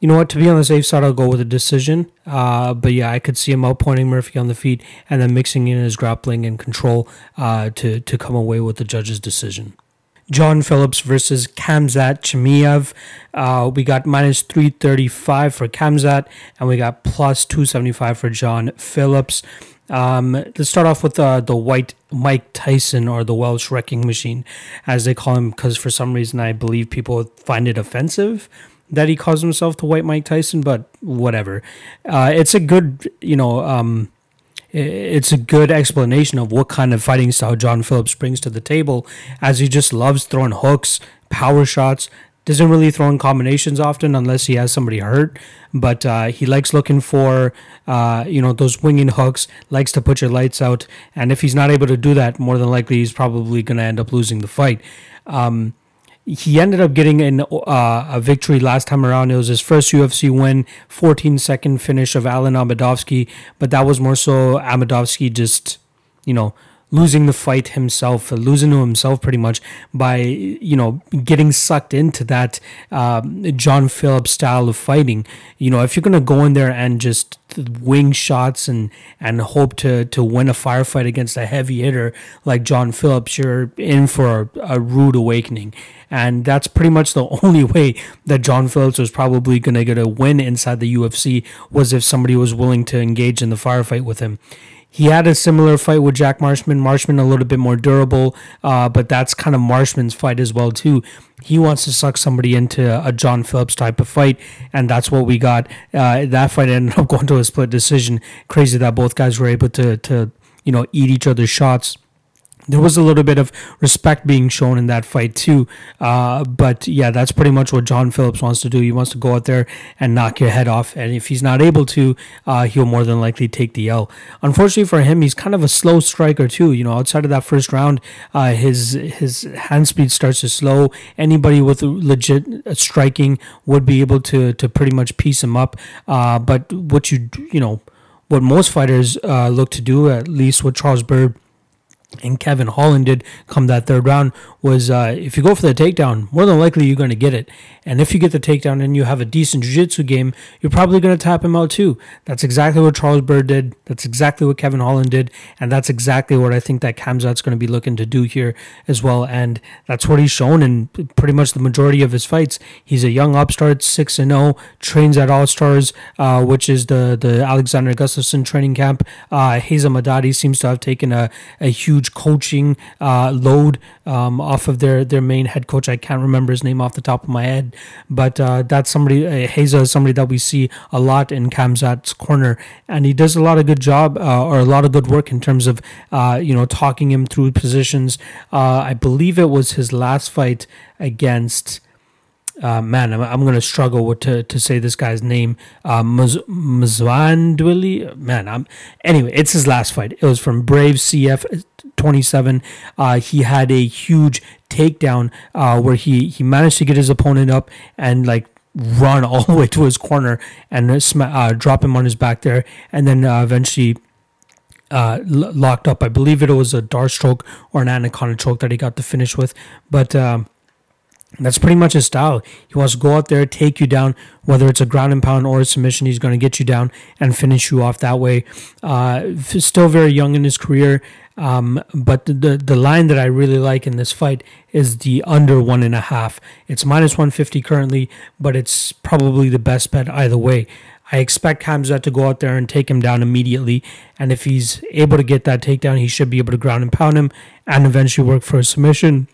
A: You know what? To be on the safe side, I'll go with a decision. Uh, but yeah, I could see him outpointing Murphy on the feet and then mixing in his grappling and control uh, to to come away with the judge's decision. John Phillips versus Khamzat Chimaev. Uh, we got minus 335 for Khamzat, and we got plus 275 for John Phillips. Um, let's start off with uh, the white Mike Tyson or the Welsh wrecking machine, as they call him, because for some reason I believe people find it offensive that he calls himself the white Mike Tyson, but whatever. Uh, it's a good, you know, um, it's a good explanation of what kind of fighting style John Phillips brings to the table, as he just loves throwing hooks, power shots. Doesn't really throw in combinations often unless he has somebody hurt, but uh, he likes looking for uh, you know those winging hooks. Likes to put your lights out, and if he's not able to do that, more than likely he's probably going to end up losing the fight. Um, he ended up getting an, uh, a victory last time around. It was his first UFC win, 14 second finish of Alen Amedovski, but that was more so Amedovski just, you know, losing the fight himself, losing to himself pretty much by you know getting sucked into that um, John Phillips style of fighting. You know, if you're gonna go in there and just wing shots and and hope to to win a firefight against a heavy hitter like John Phillips, you're in for a, a rude awakening. And that's pretty much the only way that John Phillips was probably going to get a win inside the UFC was if somebody was willing to engage in the firefight with him. He had a similar fight with Jack Marshman. Marshman a little bit more durable, uh, but that's kind of Marshman's fight as well too. He wants to suck somebody into a John Phillips type of fight, and that's what we got. Uh, that fight ended up going to a split decision. Crazy that both guys were able to to you know eat each other's shots there was a little bit of respect being shown in that fight too. Uh, but yeah, that's pretty much what John Phillips wants to do. He wants to go out there and knock your head off. And if he's not able to, uh, he'll more than likely take the L. Unfortunately for him, he's kind of a slow striker too. You know, outside of that first round, uh, his his hand speed starts to slow. Anybody with legit striking would be able to to pretty much piece him up. Uh, but what you you know, what most fighters uh, look to do, at least with Charles Byrd and Kevin Holland did come that third round was uh, if you go for the takedown, more than likely you're going to get it. And if you get the takedown and you have a decent jiu-jitsu game, you're probably going to tap him out too. That's exactly what Charles Byrd did. That's exactly what Kevin Holland did. And that's exactly what I think that Khamzat's going to be looking to do here as well. And that's what he's shown in pretty much the majority of his fights. He's a young upstart, 6 and 0, trains at All Stars, uh, which is the, the Alexander Gustafsson training camp. Uh, Reza Madadi seems to have taken a, a huge huge coaching uh, load um, off of their their main head coach. I can't remember his name off the top of my head, but uh, that's somebody. Uh, Reza is somebody that we see a lot in Khamzat's corner, and he does a lot of good job uh, or a lot of good work in terms of uh, you know talking him through positions. Uh, I believe it was his last fight against uh, man, I'm, I'm going to struggle with to, to say this guy's name. Uh. Man, I'm anyway. It's his last fight. It was from Brave CF 27. Uh, he had a huge takedown uh, where he he managed to get his opponent up and like run all the way to his corner and uh, drop him on his back there, and then uh, eventually. Uh, locked up. I believe it was a D'Arce choke or an anaconda choke that he got to finish with, but um, that's pretty much his style. He wants to go out there, take you down, whether it's a ground and pound or a submission. He's going to get you down and finish you off that way. Uh, still very young in his career, um, but the, the, line that I really like in this fight is the under one and a half. It's minus one fifty currently, but it's probably the best bet either way. I expect Khamzat to go out there and take him down immediately, and if he's able to get that takedown, he should be able to ground and pound him and eventually work for a submission.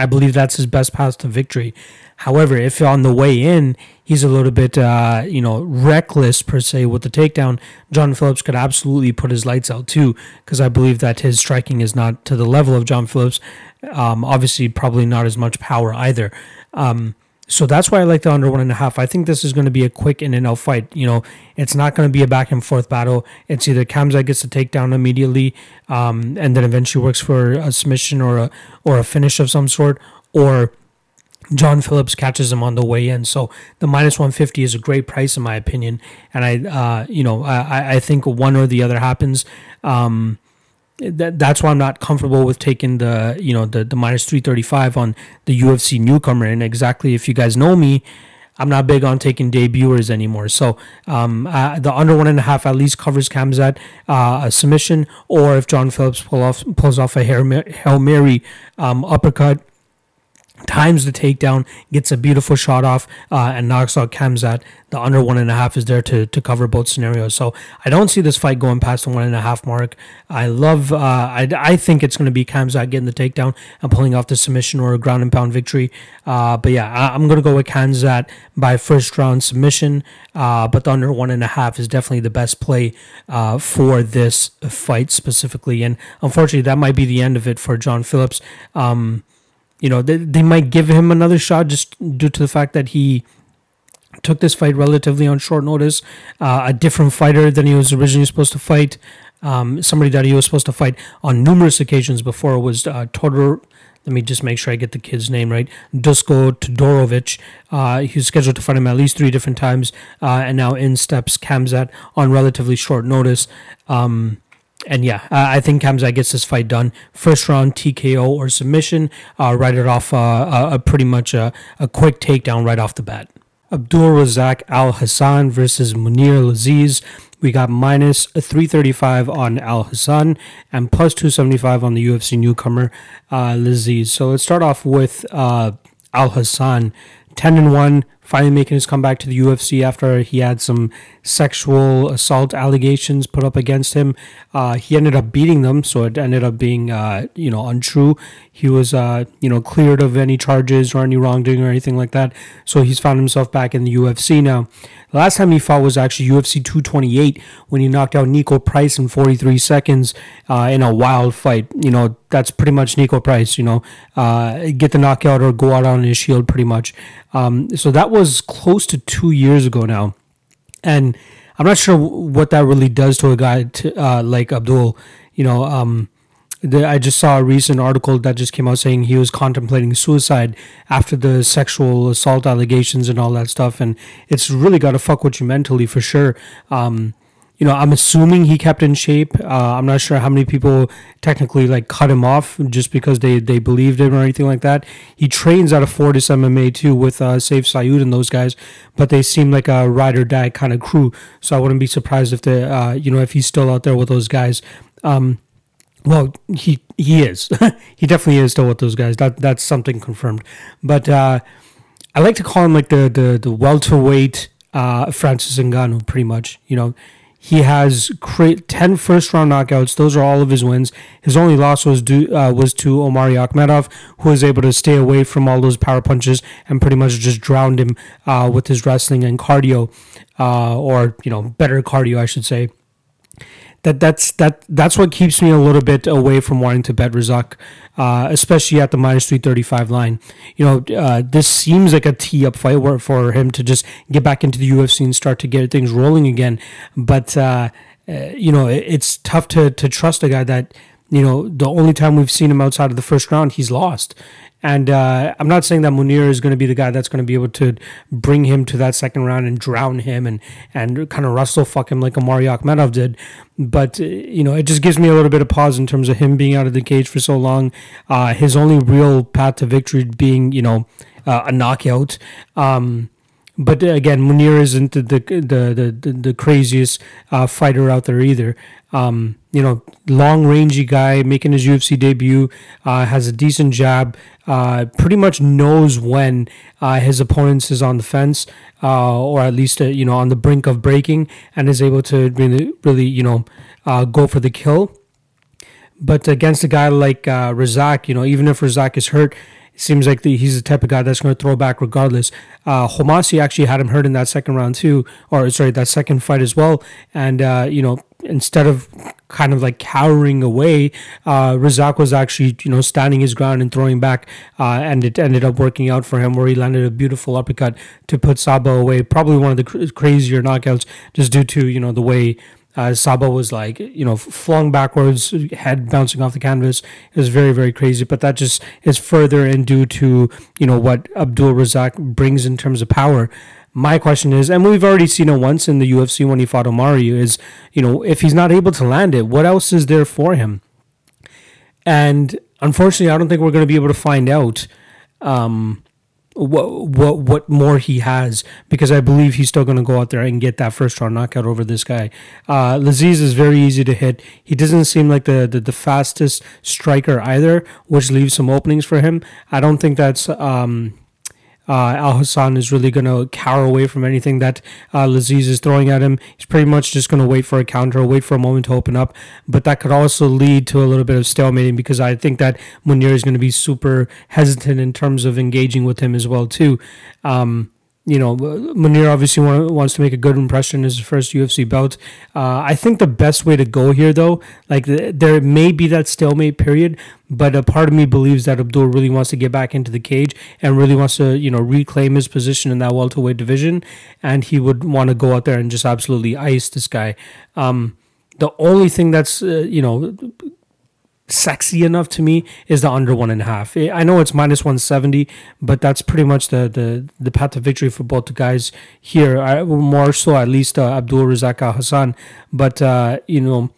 A: I believe that's his best path to victory. However, if on the way in he's a little bit, uh, you know, reckless per se with the takedown, John Phillips could absolutely put his lights out too, because I believe that his striking is not to the level of John Phillips. Um, obviously, probably not as much power either. Um, so that's why I like the under one and a half. I think this is going to be a quick in and out fight. You know, it's not going to be a back and forth battle. It's either Khamzat gets the takedown immediately, um, and then eventually works for a submission or a or a finish of some sort, or John Phillips catches him on the way in. So the minus 150 is a great price in my opinion. And I, uh, you know, I, I think one or the other happens. Um, that that's why I'm not comfortable with taking the you know the the minus 335 on the UFC newcomer. And exactly, if you guys know me, I'm not big on taking debuters anymore. So um, uh, the under one and a half at least covers Khamzat uh, a submission, or if John Phillips pull off pulls off a hail mary um, uppercut times the takedown, gets a beautiful shot off, uh, and knocks out Khamzat. The under one and a half is there to, to cover both scenarios. So I don't see this fight going past the one and a half mark. I love, uh, I, I think it's going to be Khamzat getting the takedown and pulling off the submission or a ground and pound victory. Uh, but yeah, I, am going to go with Khamzat by first round submission. Uh, but the under one and a half is definitely the best play uh, for this fight specifically. And unfortunately, that might be the end of it for John Phillips. Um, you know, they, they might give him another shot just due to the fact that he took this fight relatively on short notice. Uh, a different fighter than he was originally supposed to fight. Um, somebody that he was supposed to fight on numerous occasions before was uh, Todor. Let me just make sure I get the kid's name right. Dusko Todorovic. Uh, he was scheduled to fight him at least three different times, uh, and now in steps Khamzat on relatively short notice. Um, and yeah, I think Khamzat gets this fight done. First round TKO or submission, uh, right it off uh, a, pretty much a, a quick takedown right off the bat. Abdul Razak Alhassan versus Mounir Lazzez. We got minus 335 on Alhassan and plus 275 on the UFC newcomer uh, Lazzez. So let's start off with uh, Alhassan. 10 and 1, finally making his comeback to the UFC after he had some sexual assault allegations put up against him. Uh, he ended up beating them, so it ended up being, uh, you know, untrue. He was, uh, you know, cleared of any charges or any wrongdoing or anything like that. So he's found himself back in the UFC now. The last time he fought was actually UFC 228 when he knocked out Niko Price in 43 seconds uh, in a wild fight. You know, that's pretty much Niko Price, you know, uh, get the knockout or go out on his shield pretty much. Um, so that was close to two years ago now. And I'm not sure what that really does to a guy to, uh, like Abdul. You know, um, the, I just saw a recent article that just came out saying he was contemplating suicide after the sexual assault allegations and all that stuff, and it's really got to fuck with you mentally for sure. Um, you know, I'm assuming he kept in shape. Uh, I'm not sure how many people technically like cut him off just because they, they believed him or anything like that. He trains out of Fortis MMA too with uh, Sayif Saud and those guys, but they seem like a ride or die kind of crew. So I wouldn't be surprised if they, uh, you know, if he's still out there with those guys. Um, well, he he is. he definitely is still with those guys. That that's something confirmed. But uh, I like to call him like the the the welterweight uh, Francis Ngannou, pretty much. You know, he has cra- 10 first round knockouts. Those are all of his wins. His only loss was due, uh, was to Omari Akhmedov, who was able to stay away from all those power punches and pretty much just drowned him uh, with his wrestling and cardio, uh, or you know, better cardio, I should say that that's that that's what keeps me a little bit away from wanting to bet Razak, uh, especially at the minus three thirty five line. You know, uh, this seems like a tee up fight for him to just get back into the UFC and start to get things rolling again. But uh, uh, you know, it, it's tough to to trust a guy that you know the only time we've seen him outside of the first round, he's lost. And uh, I'm not saying that Mounir is going to be the guy that's going to be able to bring him to that second round and drown him and, and kind of wrestle fuck him like Omari Akhmedov did. But, uh, you know, it just gives me a little bit of pause in terms of him being out of the cage for so long. Uh, his only real path to victory being, you know, uh, a knockout. Um, but again, Mounir isn't the the the the, the craziest uh, fighter out there either. Um, you know, long rangy guy making his UFC debut, uh, has a decent jab, uh, pretty much knows when uh, his opponent is on the fence, uh, or at least uh, you know on the brink of breaking, and is able to really really you know go for the kill. But against a guy like Razak, you know, even if Razak is hurt, seems like the, he's the type of guy that's going to throw back regardless. Uh, Homasi actually had him hurt in that second round too, or sorry, that second fight as well. And uh, you know, instead of kind of like cowering away, uh, Razak was actually you know standing his ground and throwing back, uh, and it ended up working out for him where he landed a beautiful uppercut to put Sabah away. Probably one of the cr- crazier knockouts just due to you know the way uh, Sabah was like, you know, flung backwards, head bouncing off the canvas. It was very, very crazy. But that just is further in due to, you know, what Abdul Razak brings in terms of power. My question is, and we've already seen it once in the UFC when he fought Omari, is, you know, if he's not able to land it, what else is there for him? And unfortunately, I don't think we're going to be able to find out. Um, what what what more he has because I believe he's still going to go out there and get that first round knockout over this guy. Uh, Lazzez is very easy to hit. He doesn't seem like the, the, the fastest striker either, which leaves some openings for him. I don't think that's um, uh, Alhassan is really going to cower away from anything that uh, Lazzez is throwing at him. He's pretty much just going to wait for a counter, wait for a moment to open up. But that could also lead to a little bit of stalemating because I think that Mounir is going to be super hesitant in terms of engaging with him as well too. Um, you know, Mounir obviously want, wants to make a good impression his first UFC belt. Uh, I think the best way to go here, though, like there may be that stalemate period, but a part of me believes that Abdul really wants to get back into the cage and really wants to, you know, reclaim his position in that welterweight division, and he would want to go out there and just absolutely ice this guy. Um, the only thing that's, uh, you know, sexy enough to me is the under one and a half. I know it's minus one seventy, but that's pretty much the the the path to victory for both the guys here. I, more so, at least uh, Abdul Razak Alhassan, but uh, you know,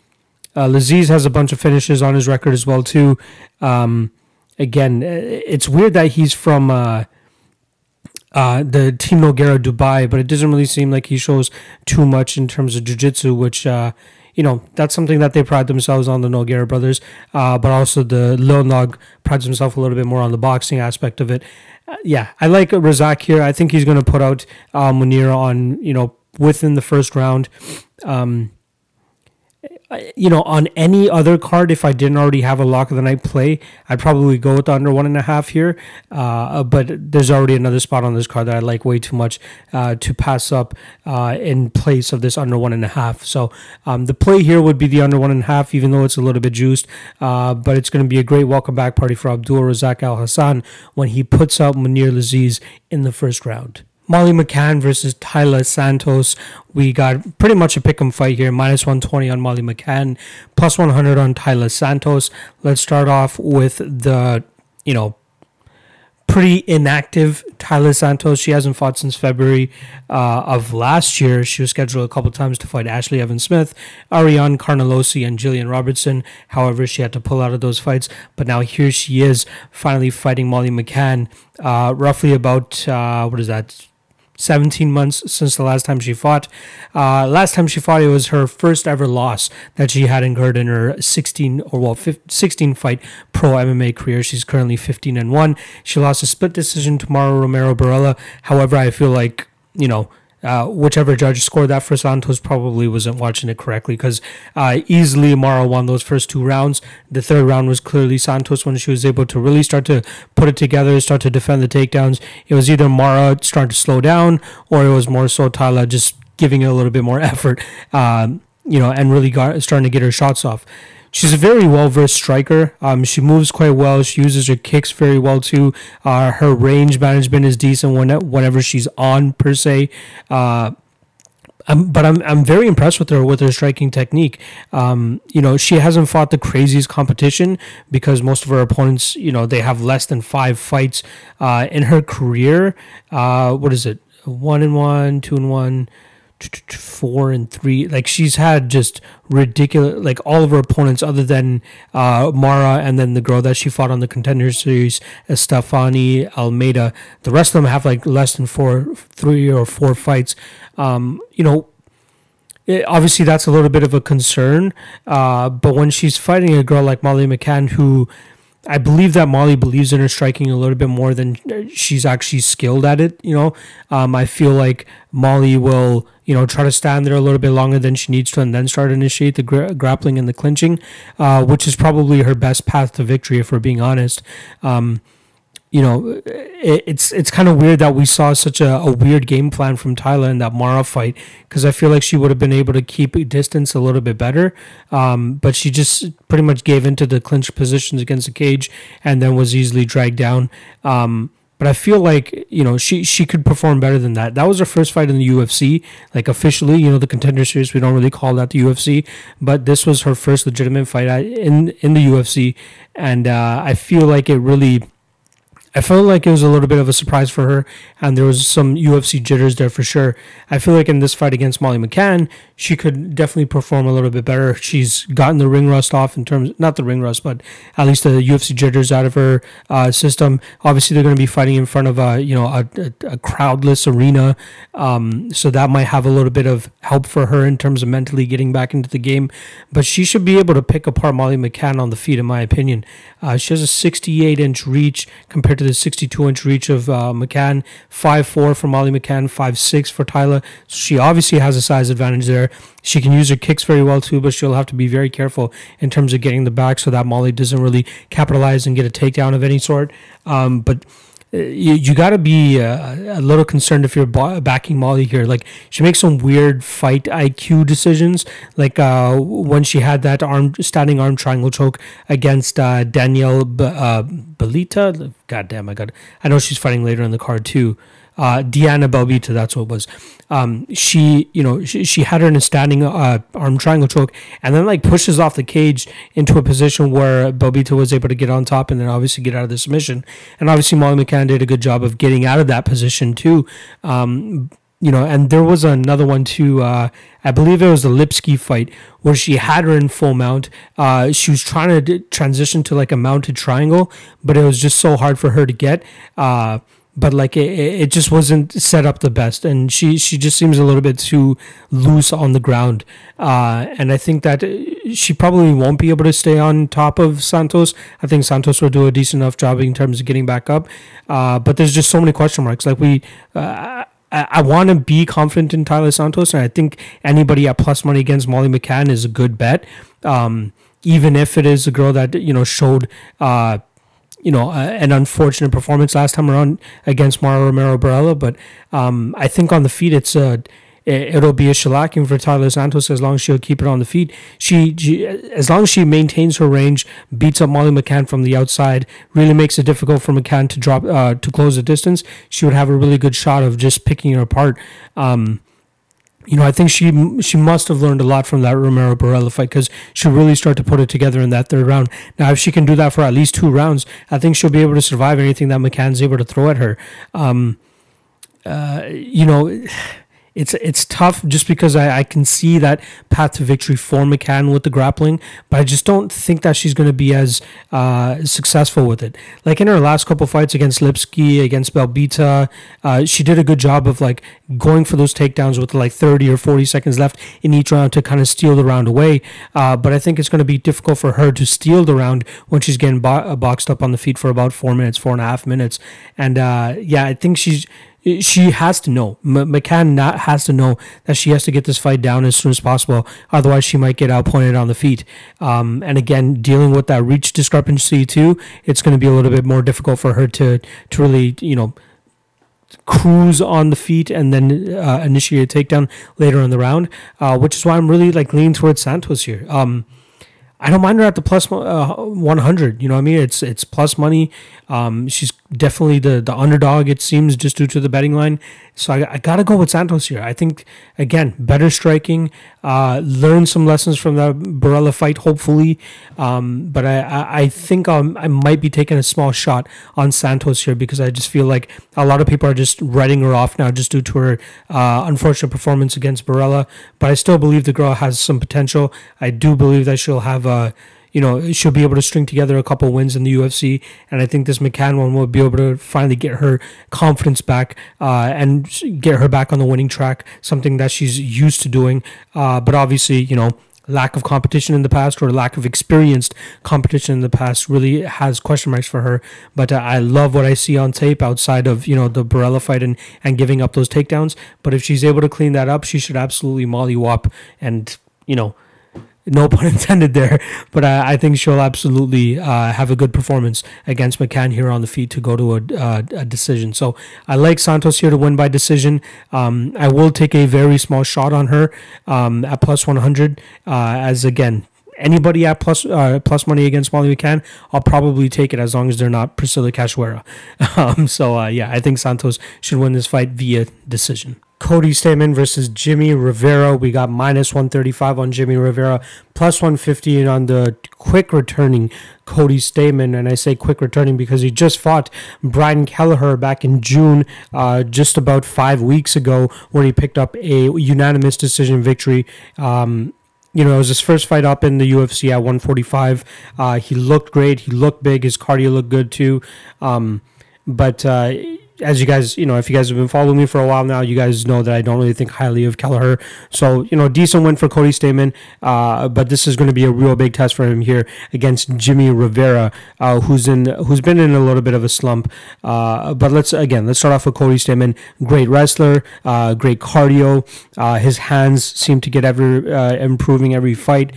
A: uh, Lazzez has a bunch of finishes on his record as well too. Um, again, it's weird that he's from. Uh, uh, the Team Nogueira Dubai, but it doesn't really seem like he shows too much in terms of jiu-jitsu, which uh, you know, that's something that they pride themselves on, the Nogueira brothers. Uh, but also the Lil Nog prides himself a little bit more on the boxing aspect of it. Uh, yeah, I like Razak here. I think he's going to put out uh, Mounir on, you know, within the first round. Um, you know, on any other card, if I didn't already have a lock of the night play, I'd probably go with the under one and a half here. Uh, but there's already another spot on this card that I like way too much uh, to pass up uh, in place of this under one and a half. So um, the play here would be the under one and a half, even though it's a little bit juiced. Uh, but it's going to be a great welcome back party for Abdul Razak Alhassan when he puts out Mounir Lazzez in the first round. Molly McCann versus Taila Santos. We got pretty much a pick 'em fight here. Minus 120 on Molly McCann, plus 100 on Taila Santos. Let's start off with the, you know, pretty inactive Taila Santos. She hasn't fought since February uh, of last year. She was scheduled a couple times to fight Ashley Evans Smith, Ariane Carnelossi, and Gillian Robertson. However, she had to pull out of those fights. But now here she is, finally fighting Molly McCann. Uh, roughly about uh, what is that? 17 months since the last time she fought. Uh, last time she fought, it was her first ever loss that she had incurred in her 16 or well 15, 16 fight pro MMA career. She's currently 15 and one. She lost a split decision to Mara Romero Borella. However, I feel like you know uh, whichever judge scored that for Santos probably wasn't watching it correctly because uh, easily Mara won those first two rounds. The third round was clearly Santos when she was able to really start to put it together, start to defend the takedowns. It was either Mara starting to slow down or it was more so Taila just giving it a little bit more effort, um, you know, and really got, starting to get her shots off. She's a very well versed striker. Um, she moves quite well. She uses her kicks very well too. Uh, her range management is decent when, whenever she's on per se. Uh, I'm, but I'm I'm very impressed with her with her striking technique. Um, you know, she hasn't fought the craziest competition because most of her opponents, you know, they have less than five fights uh, in her career. Uh, what is it? One and one, two and one four and three. Like she's had just ridiculous. Like all of her opponents, other than uh, Mara and then the girl that she fought on the contender series, Estefany Almeida. The rest of them have like less than four, three or four fights. Um, you know, it, obviously that's a little bit of a concern. Uh, but when she's fighting a girl like Molly McCann, who I believe that Molly believes in her striking a little bit more than she's actually skilled at it. You know, um, I feel like Molly will, you know, try to stand there a little bit longer than she needs to, and then start to initiate the gra- grappling and the clinching, uh, which is probably her best path to victory, if we're being honest. Um, you know, it, it's it's kind of weird that we saw such a, a, weird game plan from Taila in that Mara fight because I feel like she would have been able to keep distance a little bit better, um, but she just pretty much gave into the clinch positions against the cage and then was easily dragged down. Um, but I feel like you know she she could perform better than that. That was her first fight in the UFC, like officially. You know the contender series. We don't really call that the UFC, but this was her first legitimate fight in in the UFC, and uh, I feel like it really I felt like it was a little bit of a surprise for her, and there was some UFC jitters there for sure. I feel like in this fight against Molly McCann, she could definitely perform a little bit better. She's gotten the ring rust off in terms, not the ring rust, but at least the UFC jitters out of her uh, system. Obviously, they're going to be fighting in front of a you know a, a, a crowdless arena, um, so that might have a little bit of help for her in terms of mentally getting back into the game. But she should be able to pick apart Molly McCann on the feet, in my opinion. Uh, she has a 68 inch reach compared to the 62 inch reach of uh, McCann, 5'4 for Molly McCann, 5'6 for Taila. She obviously has a size advantage there. She can use her kicks very well too, but she'll have to be very careful in terms of getting the back so that Molly doesn't really capitalize and get a takedown of any sort. Um, but you, you got to be uh, a little concerned if you're backing Molly here. Like she makes some weird fight IQ decisions, like uh, when she had that arm standing arm triangle choke against uh, Danielle B- uh, Belita. God damn, I got. I know she's fighting later in the card too uh, Diana Belbita, that's what it was. Um, she, you know, she, she had her in a standing uh, arm triangle choke and then like pushes off the cage into a position where Belbita was able to get on top and then obviously get out of the submission. And obviously Molly McCann did a good job of getting out of that position too. Um, you know, and there was another one too. Uh, I believe it was the Lipski fight where she had her in full mount. Uh, she was trying to d- transition to like a mounted triangle, but it was just so hard for her to get. Uh, but like it, it just wasn't set up the best. And she she just seems a little bit too loose on the ground. Uh, and i think that she probably won't be able to stay on top of santos. I think santos will do a decent enough job in terms of getting back up. Uh, but there's just so many question marks. Like we uh, I, I want to be confident in Taila Santos, and I think anybody at plus money against Molly McCann is a good bet. Um, even if it is a girl that you know showed uh, you know, uh, an unfortunate performance last time around against Mara Romero Borella. But um, I think on the feet, it's a uh, it'll be a shellacking for Taila Santos as long as she'll keep it on the feet. She, she, as long as she maintains her range, beats up Molly McCann from the outside, really makes it difficult for McCann to drop uh, to close the distance. She would have a really good shot of just picking her apart. Um, you know, I think she she must have learned a lot from that Romero Borella fight because she'll really started to put it together in that third round. Now, if she can do that for at least two rounds, I think she'll be able to survive anything that McCann's able to throw at her. Um, uh, you know it's it's tough just because I, I can see that path to victory for McCann with the grappling, but I just don't think that she's going to be as uh, successful with it. Like in her last couple fights against Lipski, against Belbita, uh, she did a good job of like going for those takedowns with like 30 or 40 seconds left in each round to kind of steal the round away. Uh, but I think it's going to be difficult for her to steal the round when she's getting bo- boxed up on the feet for about four minutes, four and a half minutes. And uh, yeah, I think she's she has to know. M- McCann not, has to know that she has to get this fight down as soon as possible. Otherwise, she might get outpointed on the feet. Um, and again, dealing with that reach discrepancy too, it's going to be a little bit more difficult for her to to really you know cruise on the feet and then uh, initiate a takedown later in the round, uh, which is why I'm really like leaning towards Santos here. Um, I don't mind her at the plus, uh, 100. You know what I mean? It's it's plus money. Um, she's definitely the the underdog. It seems just due to the betting line. So I, I got to go with Santos here. I think again better striking. Uh, learn some lessons from the Borella fight, hopefully. Um, but I I, I think um, I might be taking a small shot on Santos here because I just feel like a lot of people are just writing her off now just due to her uh, unfortunate performance against Borella. But I still believe the girl has some potential. I do believe that she'll have a you know, she'll be able to string together a couple wins in the UFC. And I think this McCann one will be able to finally get her confidence back uh, and get her back on the winning track, something that she's used to doing. Uh, but obviously, you know, lack of competition in the past or lack of experienced competition in the past really has question marks for her. But uh, I love what I see on tape outside of you know the Borella fight and and giving up those takedowns. But if she's able to clean that up, she should absolutely mollywop and you know no pun intended there, but I, I think she'll absolutely uh, have a good performance against McCann here on the feet to go to a, uh, a decision. So I like Santos here to win by decision. Um, I will take a very small shot on her um, at plus 100, uh, as again, anybody at plus uh, plus money against Molly McCann, I'll probably take it as long as they're not Priscila Cachoeira. Um, so uh, yeah, I think Santos should win this fight via decision. Cody Stamann versus Jimmy Rivera. We got minus 135 on Jimmy Rivera, plus 150 on the quick returning Cody Stamann. And I say quick returning because he just fought Brian Kelleher back in June, uh, just about five weeks ago, where he picked up a unanimous decision victory. Um, you know, it was his first fight up in the UFC at 145. Uh, he looked great. He looked big. His cardio looked good too. Um, but uh, as you guys, you know, if you guys have been following me for a while now, you guys know that I don't really think highly of Kelleher. So, you know, decent win for Cody Stamann, uh, but this is going to be a real big test for him here against Jimmy Rivera, uh, who's in, who's been in a little bit of a slump. Uh, but let's again, let's start off with Cody Stamann. Great wrestler, uh, great cardio. Uh, his hands seem to get ever uh, improving every fight.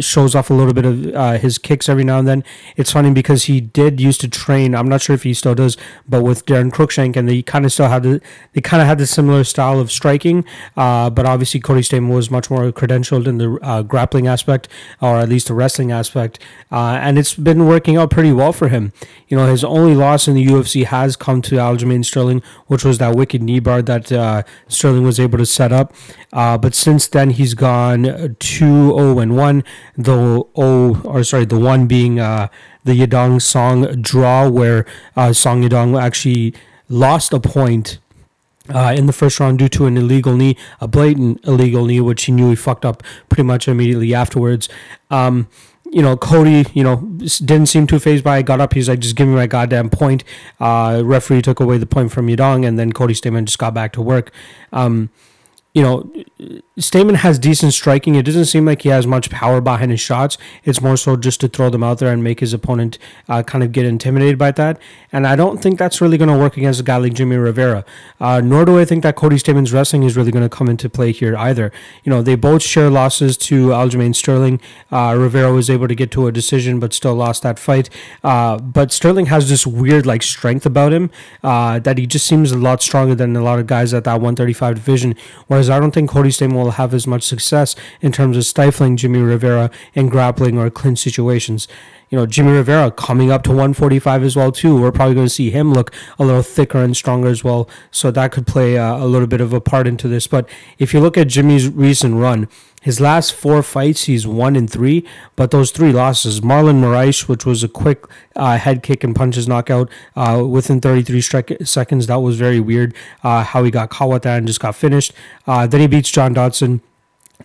A: shows off a little bit of his kicks every now and then. It's funny because he did used to train. I'm not sure if he still does, but with Daron Crook Cruickshank, and they kind of still had the they kind of had the similar style of striking, uh, but obviously Cody Stamann was much more credentialed in the uh, grappling aspect, or at least the wrestling aspect, uh, and it's been working out pretty well for him. You know, his only loss in the UFC has come to Aljamain Sterling, which was that wicked knee bar that uh, Sterling was able to set up. Uh, but since then, he's gone 2 0 and 1, the O, or sorry, the one being uh, the Yadong Song draw, where uh, Song Yadong actually lost a point uh, in the first round due to an illegal knee, a blatant illegal knee, which he knew he fucked up pretty much immediately afterwards. Um, you know, Cody, you know, didn't seem too phased by it. Got up, he's like, just give me my goddamn point. Uh, referee took away the point from Yadong, and then Cody Stamann just got back to work. Um, you know, Stamann has decent striking. It doesn't seem like he has much power behind his shots. It's more so just to throw them out there and make his opponent uh, kind of get intimidated by that. And I don't think that's really going to work against a guy like Jimmy Rivera. Uh, nor do I think that Cody Stamann's wrestling is really going to come into play here either. You know, they both share losses to Aljamain Sterling. Uh, Rivera was able to get to a decision, but still lost that fight. Uh, but Sterling has this weird like strength about him uh, that he just seems a lot stronger than a lot of guys at that 135 division. Whereas I don't think Cody Stamann will have as much success in terms of stifling Jimmy Rivera in grappling or clinch situations. You know, Jimmy Rivera coming up to 145 as well too. We're probably going to see him look a little thicker and stronger as well. So that could play uh, a little bit of a part into this. But if you look at Jimmy's recent run, his last four fights, he's one in three, but those three losses, Marlon Moraes, which was a quick uh, head kick and punches knockout uh, within 33 stri- seconds, that was very weird. Uh, how he got caught with that and just got finished. Uh, then he beats John Dodson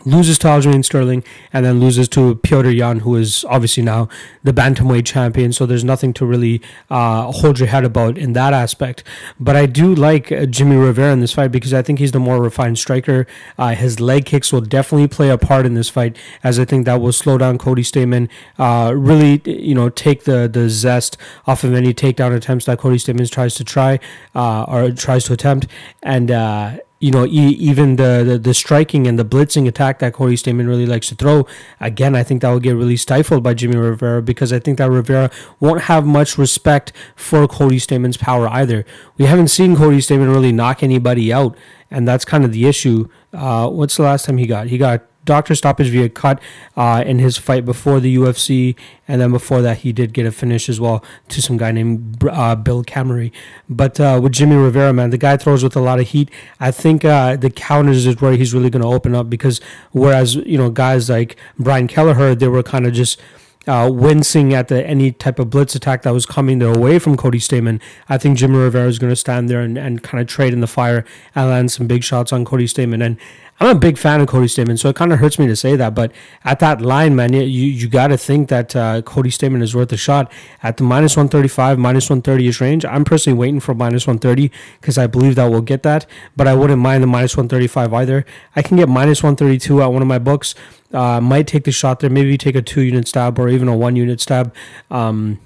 A: loses to Aljamain Sterling, and then loses to Piotr Yan, who is obviously now the bantamweight champion. So there's nothing to really uh, hold your head about in that aspect. But I do like uh, Jimmy Rivera in this fight because I think he's the more refined striker. Uh, his leg kicks will definitely play a part in this fight, as I think that will slow down Cody Stamann. Uh, really, you know, take the the zest off of any takedown attempts that Cody Stamann tries to try uh, or tries to attempt, and uh, you know, e- even the, the, the striking and the blitzing attack that Cody Stamann really likes to throw, again, I think that will get really stifled by Jimmy Rivera because I think that Rivera won't have much respect for Cody Stamann's power either. We haven't seen Cody Stamann really knock anybody out, and that's kind of the issue. Uh, what's the last time he got? He got doctor stoppage via cut uh, in his fight before the UFC, and then before that he did get a finish as well to some guy named uh, Bill Camery. But uh, with Jimmy Rivera, man, the guy throws with a lot of heat. I think uh, the counters is where he's really going to open up because whereas you know guys like Brian Kelleher, they were kind of just uh, wincing at the any type of blitz attack that was coming their way from Cody Stamann. I think Jimmy Rivera is going to stand there and, and kind of trade in the fire and land some big shots on Cody Stamann. And I'm a big fan of Cody Stamann, so it kind of hurts me to say that. But at that line, man, you you got to think that uh, Cody Stamann is worth a shot at the minus 135, minus 130 ish range. I'm personally waiting for minus 130 because I believe that we'll get that, but I wouldn't mind the minus 135 either. I can get minus 132 at one of my books. Uh, might take the shot there, maybe take a two unit stab or even a one unit stab. Um,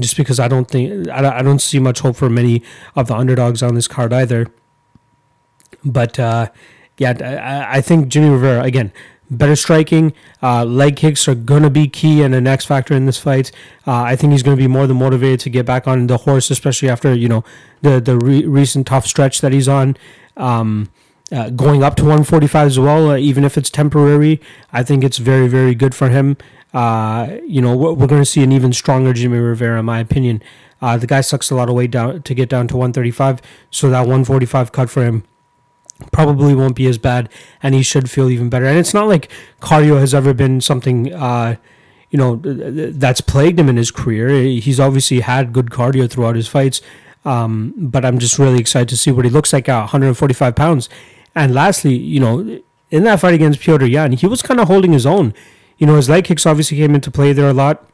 A: just because I don't think I, I don't see much hope for many of the underdogs on this card either. But uh, yeah, I, I think Jimmy Rivera again better striking. Uh, leg kicks are to be key and an X factor in this fight. Uh, I think he's to be more than motivated to get back on the horse, especially after you know the the re- recent tough stretch that he's on. Um, uh, going up to 145 as well, uh, even if it's temporary, I think it's very very good for him. Uh, you know, we're, we're going to see an even stronger Jimmy Rivera, in my opinion. Uh, the guy sucks a lot of weight down to get down to 135, so that 145 cut for him probably won't be as bad and he should feel even better. And it's not like cardio has ever been something uh, you know that's plagued him in his career. He's obviously had good cardio throughout his fights. Um, but I'm just really excited to see what he looks like at 145 pounds. And lastly, you know, in that fight against Petr Yan, he was kind of holding his own. You know, his leg kicks obviously came into play there a lot.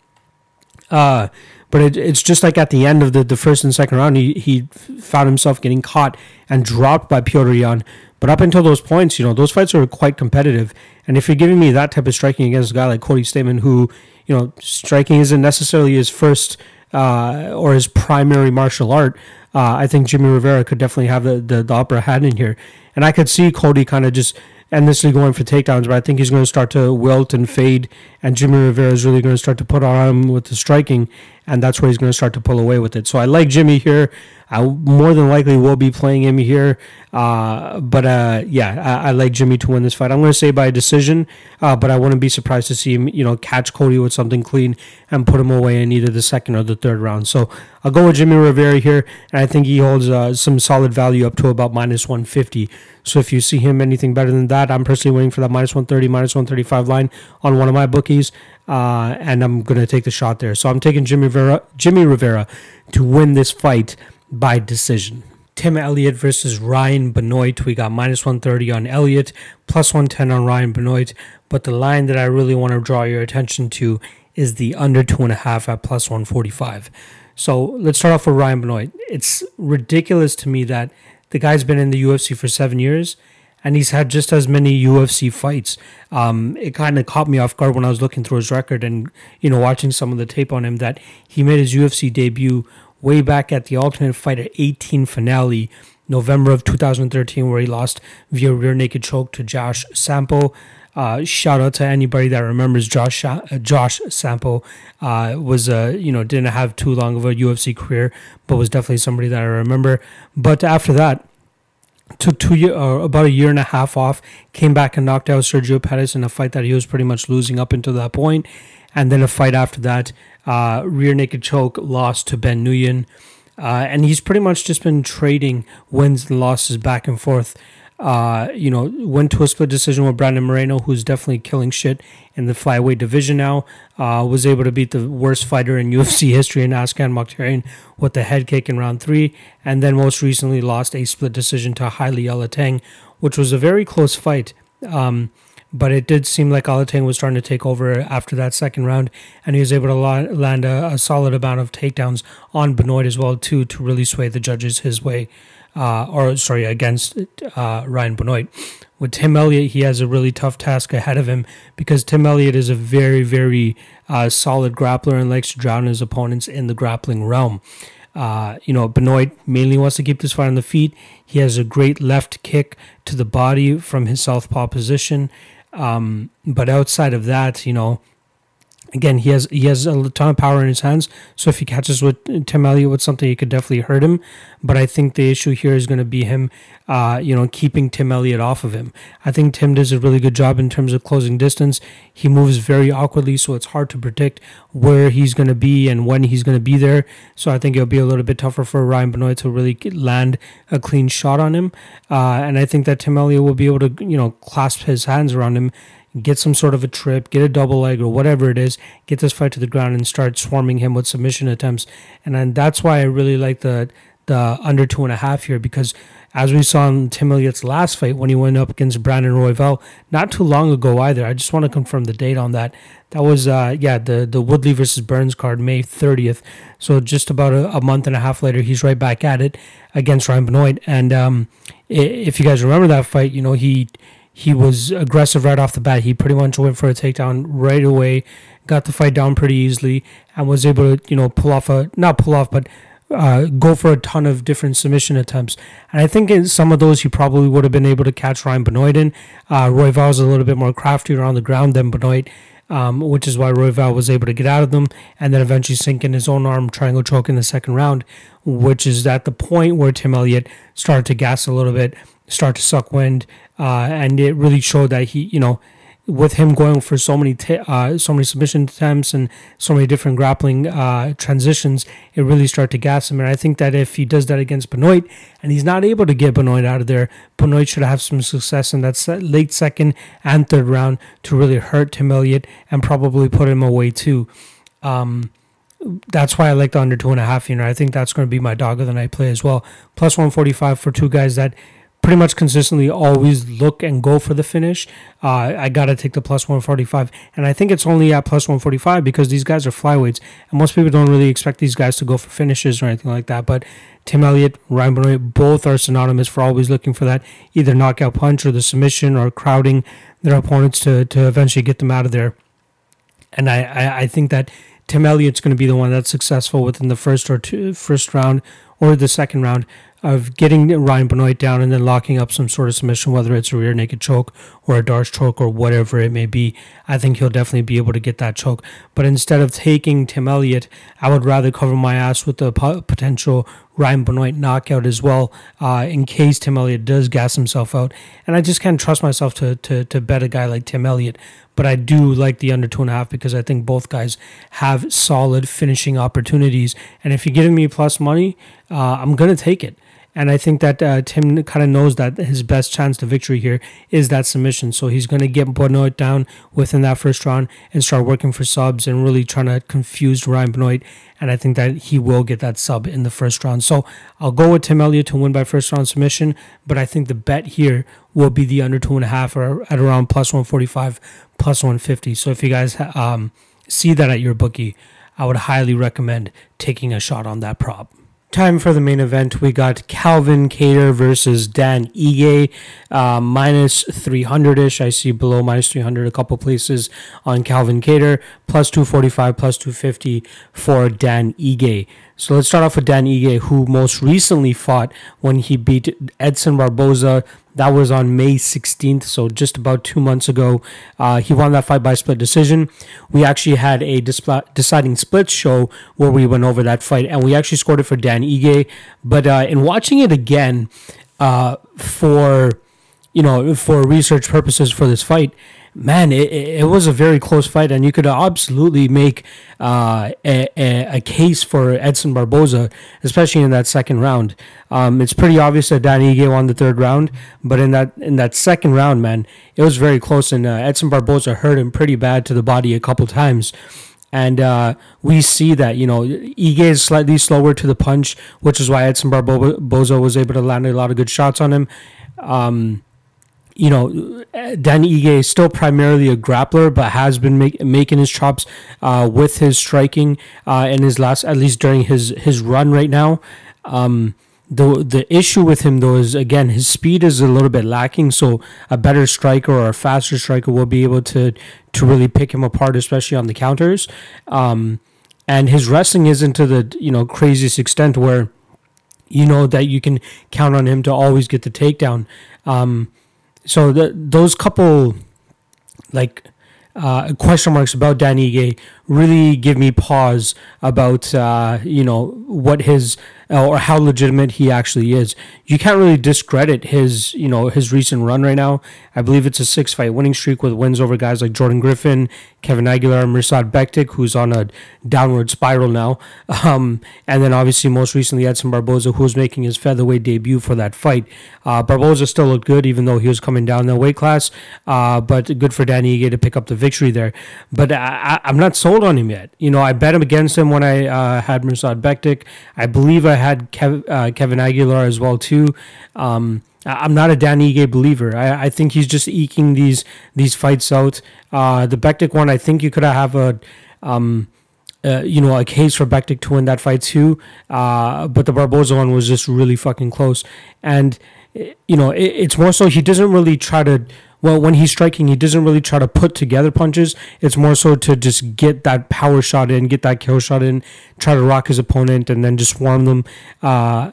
A: Uh, but it, it's just like at the end of the, the first and second round, he, he found himself getting caught and dropped by Petr Yan. But up until those points, you know, those fights are quite competitive. And if you're giving me that type of striking against a guy like Cody Stamann, who, you know, striking isn't necessarily his first uh, or his primary martial art, uh, I think Jimmy Rivera could definitely have the, the, the upper hand in here. And I could see Cody kind of just endlessly going for takedowns, but I think he's going to start to wilt and fade, and Jimmy Rivera is really going to start to put on him with the striking, and that's where he's going to start to pull away with it. So I like Jimmy here. I more than likely will be playing him here. Uh, but uh, yeah, I, I, like Jimmy to win this fight. I'm going to say by decision, uh, but I wouldn't be surprised to see him, you know, catch Cody with something clean and put him away in either the second or the third round. So I'll go with Jimmy Rivera here, and I think he holds uh, some solid value up to about minus 150. So if you see him anything better than that, I'm personally waiting for that minus 130, minus 135 line on one of my bookies uh, and I'm going to take the shot there. So I'm taking Jimmy Rivera, Jimmy Rivera to win this fight by decision. Tim Elliott versus Ryan Benoit. We got minus 130 on Elliott, plus 110 on Ryan Benoit. But the line that I really want to draw your attention to is the under two and a half at plus 145. So let's start off with Ryan Benoit. It's ridiculous to me that the guy's been in the UFC for seven years and he's had just as many UFC fights. Um, it kind of caught me off guard when I was looking through his record and you know watching some of the tape on him that he made his UFC debut way back at the Ultimate Fighter 18 finale, November of 2013, where he lost via rear naked choke to Josh Sampo. Uh, shout out to anybody that remembers Josh uh, Josh Sampo. Uh, was uh, you know didn't have too long of a UFC career, but was definitely somebody that I remember. But after that took two year, uh, about a year and a half off, came back and knocked out Sergio Pettis in a fight that he was pretty much losing up until that point, and then a fight after that, uh, rear naked choke lost to Ben Nguyen, uh, and he's pretty much just been trading wins and losses back and forth uh, you know, went to a split decision with Brandon Moreno, who's definitely killing shit in the flyweight division now. Uh, was able to beat the worst fighter in UFC history in Ashkan Mokhtarian with the head kick in round three, and then most recently lost a split decision to Heili Alateng, which was a very close fight. Um, but it did seem like Alateng was starting to take over after that second round, and he was able to land a, a solid amount of takedowns on Benoit as well too to really sway the judges his way, uh, or sorry against uh, Ryan Benoit. With Tim Elliott, he has a really tough task ahead of him because Tim Elliott is a very very uh, solid grappler and likes to drown his opponents in the grappling realm. Uh, you know, Benoit mainly wants to keep this fight on the feet. He has a great left kick to the body from his southpaw position. Um, but outside of that, you know, again, he has he has a ton of power in his hands. So if he catches with Tim Elliott with something, he could definitely hurt him. But I think the issue here is going to be him, uh, you know, keeping Tim Elliott off of him. I think Tim does a really good job in terms of closing distance. He moves very awkwardly, so it's hard to predict where he's going to be and when he's going to be there. So I think it'll be a little bit tougher for Ryan Benoit to really land a clean shot on him. Uh, and I think that Tim Elliott will be able to, you know, clasp his hands around him get some sort of a trip, get a double leg or whatever it is, get this fight to the ground and start swarming him with submission attempts. And then that's why I really like the the under two and a half here because as we saw in Tim Elliott's last fight when he went up against Brandon Royval, not too long ago either. I just want to confirm the date on that. That was uh yeah the the Woodley versus Burns card May 30th. So just about a, a month and a half later, he's right back at it against Ryan Benoit. And um, if you guys remember that fight, you know he he was aggressive right off the bat. He pretty much went for a takedown right away, got the fight down pretty easily, and was able to, you know, pull off a not pull off, but uh, go for a ton of different submission attempts. And I think in some of those he probably would have been able to catch Ryan Benoit in. Uh, Royval's a little bit more craftier around the ground than Benoit. Um, which is why Royval was able to get out of them and then eventually sink in his own arm triangle choke in the second round, which is at the point where Tim Elliott started to gas a little bit, start to suck wind, uh, and it really showed that he, you know, with him going for so many t- uh, so many submission attempts and so many different grappling uh, transitions, it really started to gas him. And I think that if he does that against Benoit and he's not able to get Benoit out of there, Benoit should have some success in that late second and third round to really hurt Tim Elliott and probably put him away too. Um, that's why I like the under two and a half. You know, I think that's going to be my dog of the night play as well. Plus 145 for two guys that pretty much consistently always look and go for the finish. Uh, I got to take the plus 145. And I think it's only at plus 145 because these guys are flyweights. And most people don't really expect these guys to go for finishes or anything like that. But Tim Elliott, Ryan Benoit, both are synonymous for always looking for that either knockout punch or the submission or crowding their opponents to, to eventually get them out of there. And I, I, I think that Tim Elliott's going to be the one that's successful within the first or two, first round or the second round of getting Ryan Benoit down and then locking up some sort of submission, whether it's a rear naked choke or a D'Arce choke or whatever it may be. I think he'll definitely be able to get that choke. But instead of taking Tim Elliott, I would rather cover my ass with the potential Ryan Benoit knockout as well, uh, in case Tim Elliott does gas himself out. And I just can't trust myself to, to, to bet a guy like Tim Elliott. But I do like the under two and a half because I think both guys have solid finishing opportunities. And if you're giving me plus money, uh, I'm going to take it. And I think that uh, Tim kind of knows that his best chance to victory here is that submission. So he's going to get Benoit down within that first round and start working for subs and really trying to confuse Ryan Benoit. And I think that he will get that sub in the first round. So I'll go with Tim Elliott to win by first round submission. But I think the bet here will be the under two and a half or at around plus 145, plus 150. So if you guys um, see that at your bookie, I would highly recommend taking a shot on that prop. Time for the main event. We got Calvin Kattar versus Dan Ige, uh, minus 300 ish. I see below minus 300 a couple places on Calvin Kattar, plus 245, plus 250 for Dan Ige. So let's start off with Dan Ige, who most recently fought when he beat Edson Barboza that was on May 16th, so just about two months ago. Uh, he won that fight by split decision. We actually had a deciding split show where we went over that fight, and we actually scored it for Dan Ige. But uh, in watching it again uh, for you know for research purposes for this fight, man, it, it was a very close fight, and you could absolutely make uh, a, a, case for Edson Barboza, especially in that second round. Um, it's pretty obvious that Dan Ige won the third round, but in that in that second round, man, it was very close, and uh, Edson Barboza hurt him pretty bad to the body a couple times. And uh, we see that, you know, Ige is slightly slower to the punch, which is why Edson Barboza was able to land a lot of good shots on him. Um, you know, Dan Ige is still primarily a grappler, but has been make, making his chops uh, with his striking uh, in his last, at least during his his run right now. Um, the the issue with him though is again his speed is a little bit lacking. So a better striker or a faster striker will be able to to really pick him apart, especially on the counters. Um, and his wrestling isn't to the you know craziest extent where you know that you can count on him to always get the takedown. Um, so the, those couple like uh, question marks about Danny Ige really give me pause about uh, you know what his or how legitimate he actually is. You can't really discredit his, you know, his recent run right now. I believe it's a six fight winning streak with wins over guys like Jordan Griffin, Kevin Aguilar, Mirsad Bektic, who's on a downward spiral now. Um, and then obviously most recently Edson Barboza, who's making his featherweight debut for that fight. Uh, Barboza still looked good, even though he was coming down the weight class. Uh, but good for Danny Ige to pick up the victory there. But I, am not sold on him yet. You know, I bet him against him when I uh, had Mirsad Bektic. I believe I had Kev, uh, Kevin Aguilar as well too. Um, I'm not a Dan Ige believer. I, I think he's just eking these these fights out. Uh, the Bektic one, I think you could have a um, uh, you know a case for Bektic to win that fight too. Uh, but the Barboza one was just really fucking close, and you know it, it's more so he doesn't really try to well, when he's striking, he doesn't really try to put together punches. It's more so to just get that power shot in, get that kill shot in, try to rock his opponent, and then just swarm them. Uh,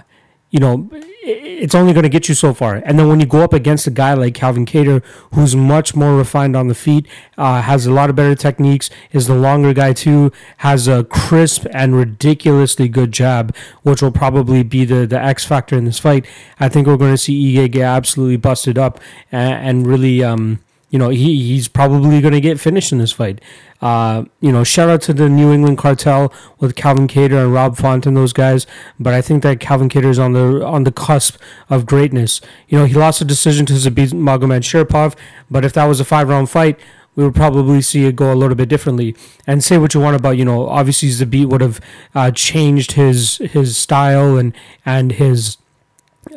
A: you know, it's only going to get you so far. And then when you go up against a guy like Calvin Kattar, who's much more refined on the feet, uh, has a lot of better techniques, is the longer guy too, has a crisp and ridiculously good jab, which will probably be the, the X factor in this fight. I think we're going to see Ige get absolutely busted up and, and really. Um, you know, he, he's probably going to get finished in this fight. Uh, you know, shout out to the New England cartel with Calvin Kattar and Rob Font and those guys. But I think that Calvin Kattar is on the on the cusp of greatness. You know, he lost a decision to Zabit Magomedsharipov, but if that was a five round fight, we would probably see it go a little bit differently. And say what you want about, you know, obviously Zabit would have uh, changed his his style and and his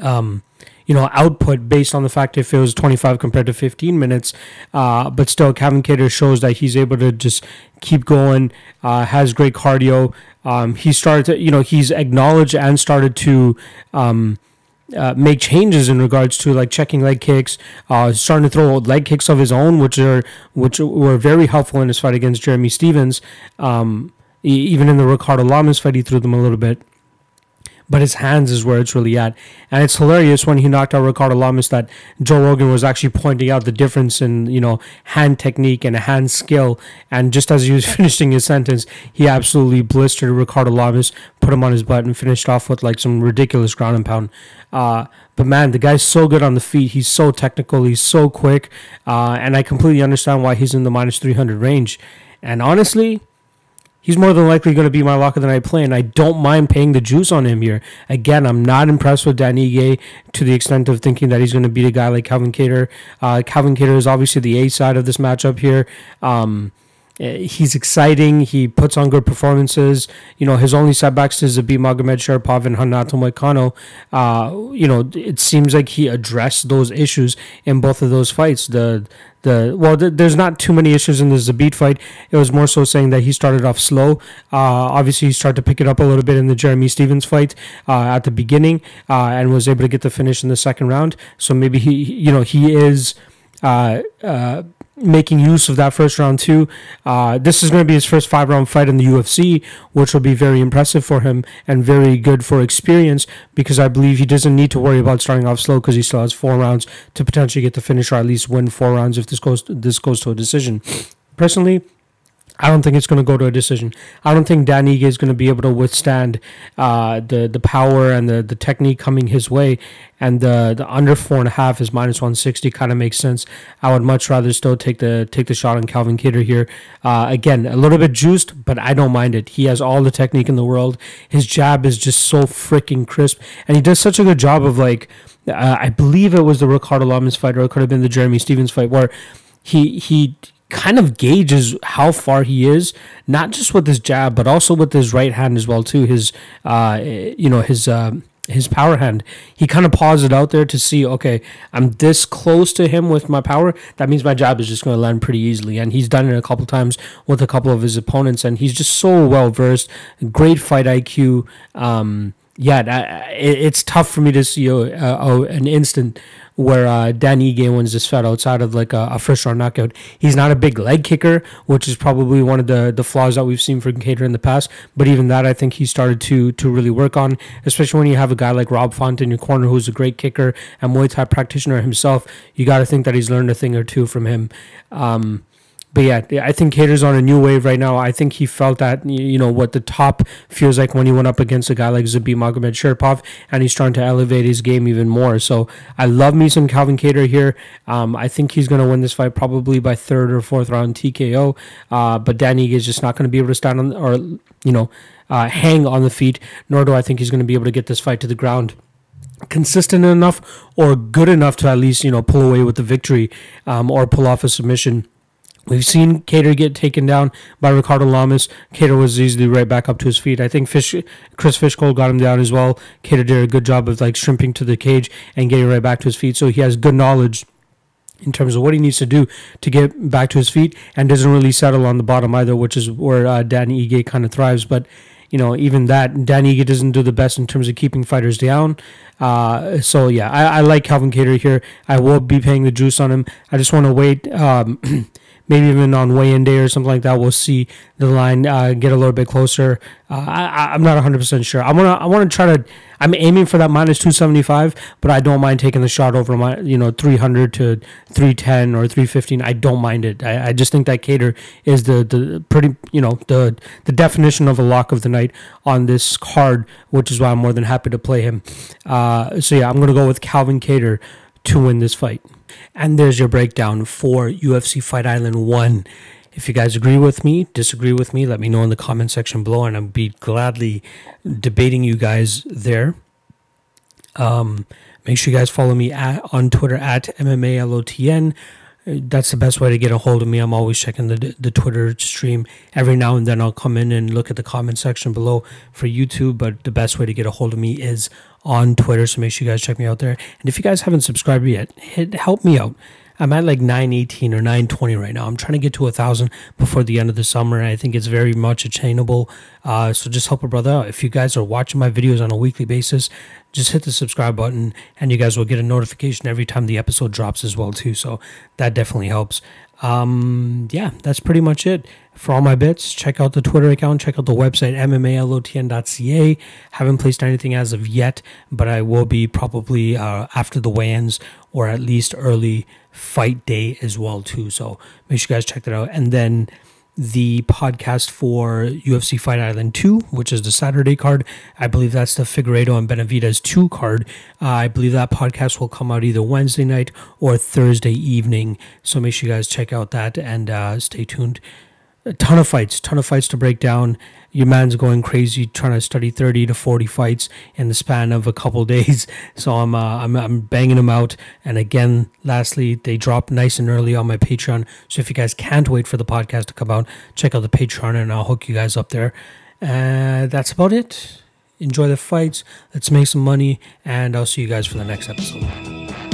A: um you know output based on the fact if it was 25 compared to 15 minutes uh, but still Calvin Kattar shows that he's able to just keep going uh, has great cardio um, he started to, you know he's acknowledged and started to um, uh, make changes in regards to like checking leg kicks, uh, starting to throw leg kicks of his own, which are which were very helpful in his fight against Jeremy Stephens. Um, even in the Ricardo Lamas fight, he threw them a little bit but his hands is where it's really at. And it's hilarious when he knocked out Ricardo Lamas that Joe Rogan was actually pointing out the difference in, you know, hand technique and hand skill. And just as he was finishing his sentence, he absolutely blistered Ricardo Lamas, put him on his butt, and finished off with like some ridiculous ground and pound. Uh, but man, the guy's so good on the feet. He's so technical. He's so quick. Uh, and I completely understand why he's in the minus 300 range. And honestly, he's more than likely going to be my lock of the night play, and I don't mind paying the juice on him here. Again, I'm not impressed with Danny Ige to the extent of thinking that he's going to beat a guy like Calvin Kattar. Uh, Calvin Kattar is obviously the A side of this matchup here. Um, eh, he's exciting. He puts on good performances. You know, his only setbacks is to Zabit Magomedsharipov and Renato Moicano. Uh, you know, it seems like he addressed those issues in both of those fights. The the well, th- there's not too many issues in the Zabit fight. It was more so saying that he started off slow. Uh, obviously, he started to pick it up a little bit in the Jeremy Stephens fight uh, at the beginning, uh, and was able to get the finish in the second round. So maybe he, you know, he is. Uh, uh, making use of that first round too. Uh, this is going to be his first five round fight in the UFC, which will be very impressive for him and very good for experience because I believe he doesn't need to worry about starting off slow because he still has four rounds to potentially get the finish or at least win four rounds if this goes this goes to a decision. Personally, I don't think it's going to go to a decision. I don't think Dan Ige is going to be able to withstand uh, the the power and the, the technique coming his way. And the the under four and a half is minus one sixty kind of makes sense. I would much rather still take the take the shot on Calvin Kattar here. Uh, again, a little bit juiced, but I don't mind it. He has all the technique in the world. His jab is just so freaking crisp, and he does such a good job of like. Uh, I believe it was the Ricardo Lamas fight, or it could have been the Jeremy Stephens fight, where he he kind of gauges how far he is, not just with his jab, but also with his right hand as well too. His, uh, you know, his uh, his power hand. He kind of paused it out there to see, okay, I'm this close to him with my power. That means my jab is just going to land pretty easily. And he's done it a couple times with a couple of his opponents, and he's just so well versed. Great fight IQ. Um, yeah, it's tough for me to see a, an instant where uh, Dan Ige wins fight outside of like a, a, first round knockout. He's not a big leg kicker, which is probably one of the, the flaws that we've seen from Kattar in the past. But even that, I think he started to to really work on, especially when you have a guy like Rob Font in your corner who's a great kicker and Muay Thai practitioner himself. You got to think that he's learned a thing or two from him. Um, but yeah, I think Kattar's on a new wave right now. I think he felt that you know what the top feels like when he went up against a guy like Zabit Magomedsharipov, and he's trying to elevate his game even more. So I love me some Calvin Kattar here. Um, I think he's going to win this fight probably by third or fourth round TKO. Uh, but Danny is just not going to be able to stand on or you know uh, hang on the feet. Nor do I think he's going to be able to get this fight to the ground consistent enough or good enough to at least you know pull away with the victory um, or pull off a submission We've seen Kattar get taken down by Ricardo Lamas. Kattar was easily right back up to his feet. I think Fish, Chris Fishgold got him down as well. Kattar did a good job of like shrimping to the cage and getting right back to his feet. So he has good knowledge in terms of what he needs to do to get back to his feet and doesn't really settle on the bottom either, which is where uh, Danny Ige kind of thrives. But you know, even that Danny Ige doesn't do the best in terms of keeping fighters down. Uh, so yeah, I, I like Calvin Kattar here. I will be paying the juice on him. I just want to wait. Um, maybe even on weigh-in day or something like that, we'll see the line uh, get a little bit closer. Uh, I, am not 100 percent sure. I want to I want to try to. I'm aiming for that minus 275, but I don't mind taking the shot over my you know 300 to 310 or 315. I don't mind it. I, I just think that Kattar is the the pretty you know the the definition of a lock of the night on this card, which is why I'm more than happy to play him. Uh, so yeah, I'm gonna go with Calvin Kattar to win this fight. And there's your breakdown for UFC Fight Island 1. If you guys agree with me, disagree with me, let me know in the comment section below, and I'll be gladly debating you guys there. Um, make sure you guys follow me at, on Twitter at MMALOTN. That's the best way to get a hold of me. I'm always checking the the Twitter stream. Every now and then I'll come in and look at the comment section below for YouTube, but the best way to get a hold of me is on Twitter. So make sure you guys check me out there. And if you guys haven't subscribed yet, hit help me out. I'm at like 918 or 920 right now. I'm trying to get to a thousand before the end of the summer. And I think it's very much attainable. Uh, so just help a brother out. If you guys are watching my videos on a weekly basis, just hit the subscribe button and you guys will get a notification every time the episode drops as well too. So that definitely helps. Um, yeah, that's pretty much it for all my bits. Check out the Twitter account. Check out the website mmalotn.ca. Haven't placed anything as of yet, but I will be probably uh, after the weigh-ins or at least early fight day as well too. So make sure you guys check that out. And then the podcast for UFC Fight Island 2, which is the Saturday card. I believe that's the Figueiredo and Benavidez 2 card. Uh, I believe that podcast will come out either Wednesday night or Thursday evening. So make sure you guys check out that and uh, stay tuned a ton of fights, ton of fights to break down. Your man's going crazy trying to study 30 to 40 fights in the span of a couple days. So I'm, uh, I'm, I'm banging them out. And again, lastly, they drop nice and early on my Patreon. So if you guys can't wait for the podcast to come out, check out the Patreon and I'll hook you guys up there. Uh, that's about it. Enjoy the fights. Let's make some money. And I'll see you guys for the next episode.